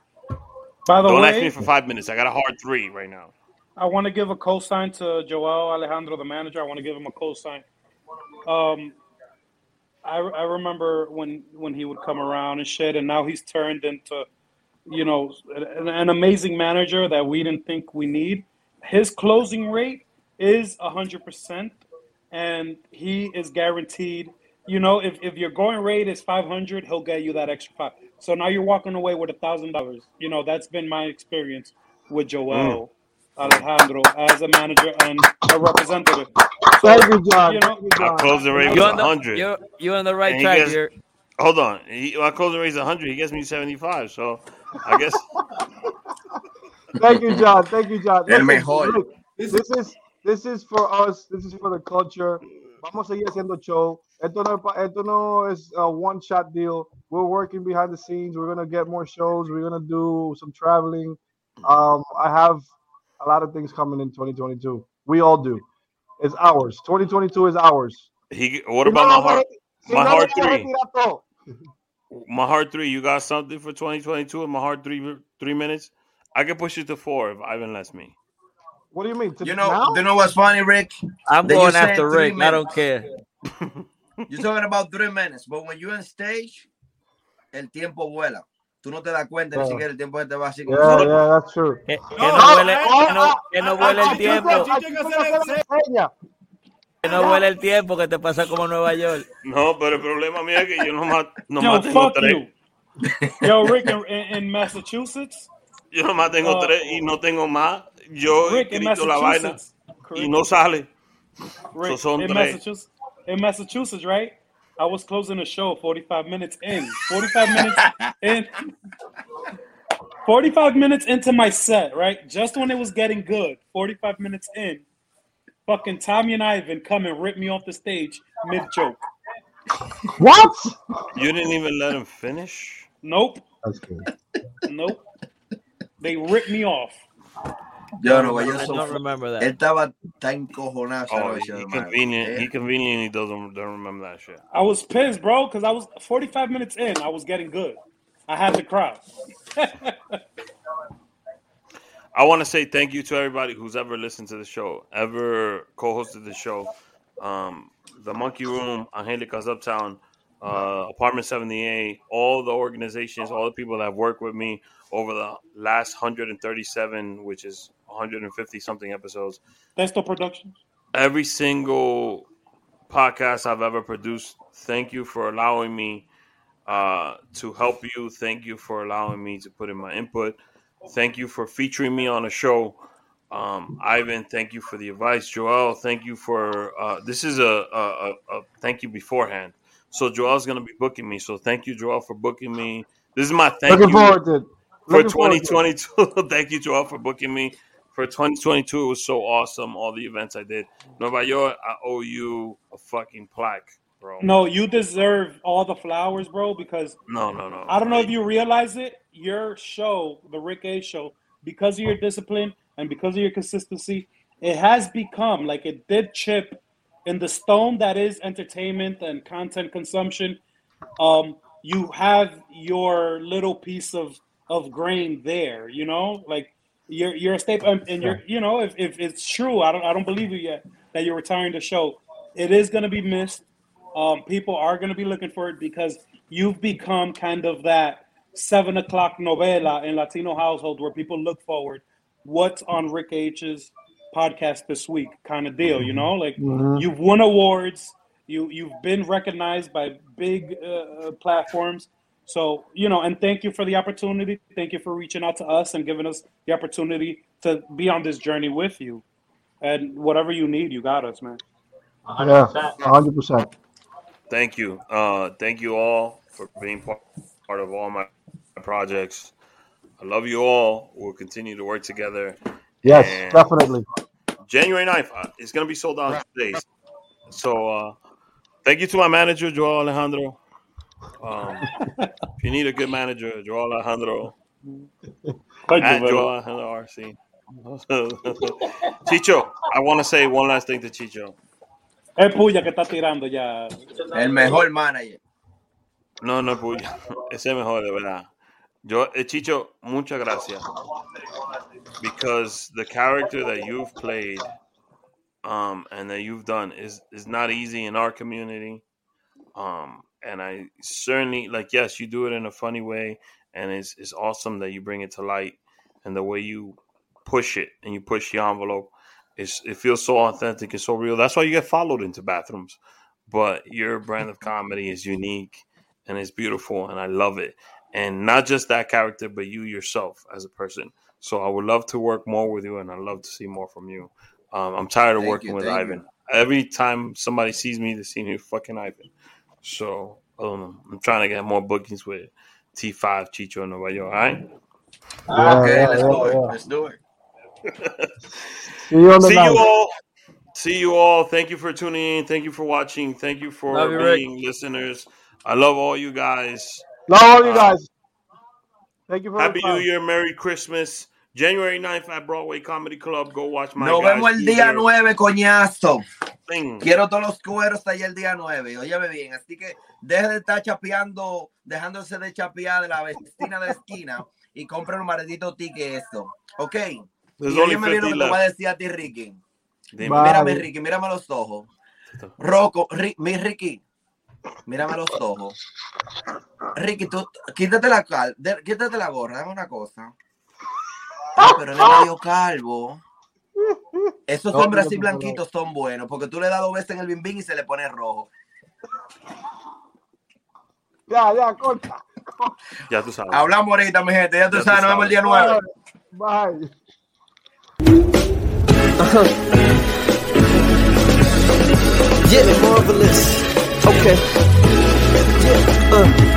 By the don't ask way, me for five minutes. I got a hard three right now. I want to give a cosign to Joel Alejandro, the manager. I want to give him a cosign. Um, I, I remember when when he would come around and shit, and now he's turned into, you know, an, an amazing manager that we didn't think we need. His closing rate is hundred percent, and he is guaranteed. You know, if, if your going rate is five hundred, he'll get you that extra five. So now you're walking away with a thousand dollars. You know, that's been my experience with Joel mm. Alejandro as a manager and a representative. So, Thank you, John. you know, Thank you, My John. closing rate was You're on the hundred. you're you're on the right And he track gets- here. Hold on, he, my closing rate is hundred. He gets me seventy five. So I guess Thank you, John. Thank you, John. El Listen, look, this is this is for us. This is for the culture. Vamos a seguir haciendo show. Esto no, esto no es a one shot deal. We're working behind the scenes. We're gonna get more shows. We're gonna do some traveling. Um, I have a lot of things coming in 2022. We all do. It's ours. 2022 is ours. he. What about my heart? My heart three. My heart three. You got something for twenty twenty two? In My heart three. Three minutes. I can push it to four if Ivan lets me. What do you mean? To You know, now? you know what's funny, Rick? I'm That going after Rick. I don't minutes. care. You're talking about three minutes, but when you're on stage, el tiempo vuela. Tú no te das cuenta ni siquiera el tiempo se te va así Yeah, yeah, that's true. Que, que No, no no, huele, eh, que no, ah, que no ah, huele ah, el tiempo. tengo- tengo que. Que no huele el tiempo que te pasa como Nueva York. No, pero el problema mío es que yo nomás, Yo, nomás tengo fuck tres. you. Yo, Rick, in Massachusetts, Yo nomás tengo Uh, tres y no tengo más. Yo he Rick, in escrito la vaina Massachusetts, y no sale. Rick, son in tres. Massachusetts, in Massachusetts, right? I was closing the show 45 minutes in. 45 minutes in. 45 minutes into my set, right? Just when it was getting good. 45 minutes in. Fucking Tommy and Ivan come and rip me off the stage mid joke. What? You didn't even let him finish. Nope. That's good. Nope. They ripped me off. Yo no, yo I so- don't remember Él that. estaba tan encojonado. Oh, noche, he hermano. convenient. He Eh, conveniently doesn't don't remember that shit. I was pissed, bro, because I was 45 minutes in. I was getting good. I had to cry. I want to say thank you to everybody who's ever listened to the show, ever co-hosted the show. Um, the Monkey Room, Angelica's Uptown, uh, Apartment 78, all the organizations, all the people that have worked with me over the last 137, which is 150 something episodes. Testo Productions. Every single podcast I've ever produced, thank you for allowing me uh, to help you. Thank you for allowing me to put in my input. Thank you for featuring me on a show. Um, Ivan, thank you for the advice. Joel, thank you for uh, this is a, a, a, a thank you beforehand. So Joel's gonna be booking me. So thank you, Joel, for booking me. This is my thank Looking you forward to it. For Looking forward to it. 2022. thank you, Joel, for booking me. For 2022, it was so awesome. All the events I did. Nueva Yol, I owe you a fucking plaque, bro. No, you deserve all the flowers, bro, because no, no. no. I don't know if you realize it. Your show, the Rick H show, because of your discipline and because of your consistency, it has become like it did chip in the stone that is entertainment and content consumption. Um, you have your little piece of of grain there, you know, like you're you're a staple, and, and you're you know if, if it's true, I don't I don't believe you yet that you're retiring the show. It is going to be missed. Um, people are going to be looking for it because you've become kind of that seven o'clock novela in Latino household where people look forward. What's on Rick H's podcast this week kind of deal. You know, like Mhm. you've won awards, you you've been recognized by big uh, uh, platforms. So you know, and thank you for the opportunity. Thank you for reaching out to us and giving us the opportunity to be on this journey with you. And whatever you need, you got us, man. Yeah, hundred percent. Thank you. Uh, thank you all for being part, part of all my projects. I love you all. We'll continue to work together. Yes, And definitely. January 9th, uh, it's going to be sold out today. So uh, thank you to my manager, Joel Alejandro. Um, if you need a good manager, Joel Alejandro. Thank you, at brother. Joel Alejandro RC. Chicho, I want to say one last thing to Chicho. Es puya que está tirando ya. El mejor manager. No, no, puya. Ese es mejor, de verdad. Yo, eh, Chicho, muchas gracias. Because the character that you've played um, and that you've done is, is not easy in our community. Um, and I certainly, like, yes, you do it in a funny way. And it's, it's awesome that you bring it to light and the way you push it and you push the envelope. It's, it feels so authentic and so real. That's why you get followed into bathrooms. But your brand of comedy is unique and it's beautiful and I love it. And not just that character, but you yourself as a person. So I would love to work more with you and I'd love to see more from you. Um, I'm tired of Thank working you, with Ivan. Every time somebody sees me, they see me fucking Ivan. So um, I'm trying to get more bookings with T5, Chicho, and Nueva Yol. All right. okay, yeah, let's yeah, do it. yeah. Let's do it. See you on the See you all. See you all. Thank you for tuning in. Thank you for watching. Thank you for Love you, Rick. being listeners. I love all you guys. Love all you Uh, guys. Thank you for Happy New. Year, Merry Christmas. January 9th at Broadway Comedy Club. Go watch my Nos guys vemos el día their 9, coñazo. thing. Quiero todos los cueros allá el día 9. Óyeme bien. Así que deje de estar chapeando, dejándose de chapear de la vecina de la esquina y compre un maldito ticket esto. Ok. There's Y óyeme bien lo 50 que te voy a decir a ti, Ricky. Bye. Mírame, Ricky, mírame los ojos. Rocco, Ri- mi Ricky, mírame los ojos. Ricky, tú quítate la cal, de- quítate la gorra, dame una cosa. Ah, pero él es medio calvo. Esos No, hombres no, así blanquitos son buenos, porque tú le das dos veces en el bimbín y se le pone rojo. Ya, ya, corta. Ya tú sabes. Hablamos ahorita, mi gente, ya tú Ya tú sabes, nos vemos el día 9. Bye. Yeah, marvelous. Okay. Yeah, uh.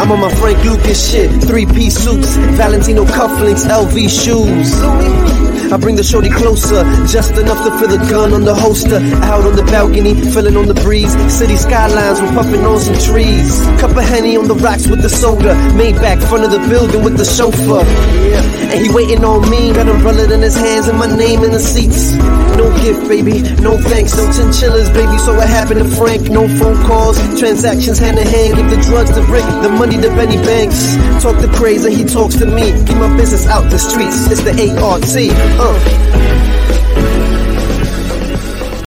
I'm on my Frank Lucas shit. Three piece suits, Valentino cufflinks, LV shoes. I bring the shorty closer, just enough to feel the gun on the holster. Out on the balcony, feeling on the breeze. City skylines, we're puffing on some trees. Cup of henny on the rocks with the soda. Made back front of the building with the chauffeur. Yeah. And he waiting on me, got umbrella in his hands and my name in the seats. No gift, baby, no thanks, no chinchillas, baby. So what happened to Frank? No phone calls, transactions hand in hand. Give the drugs to Rick, the money to Benny Banks. Talk to crazy, he talks to me. Keep my business out the streets. It's the ART. Uh.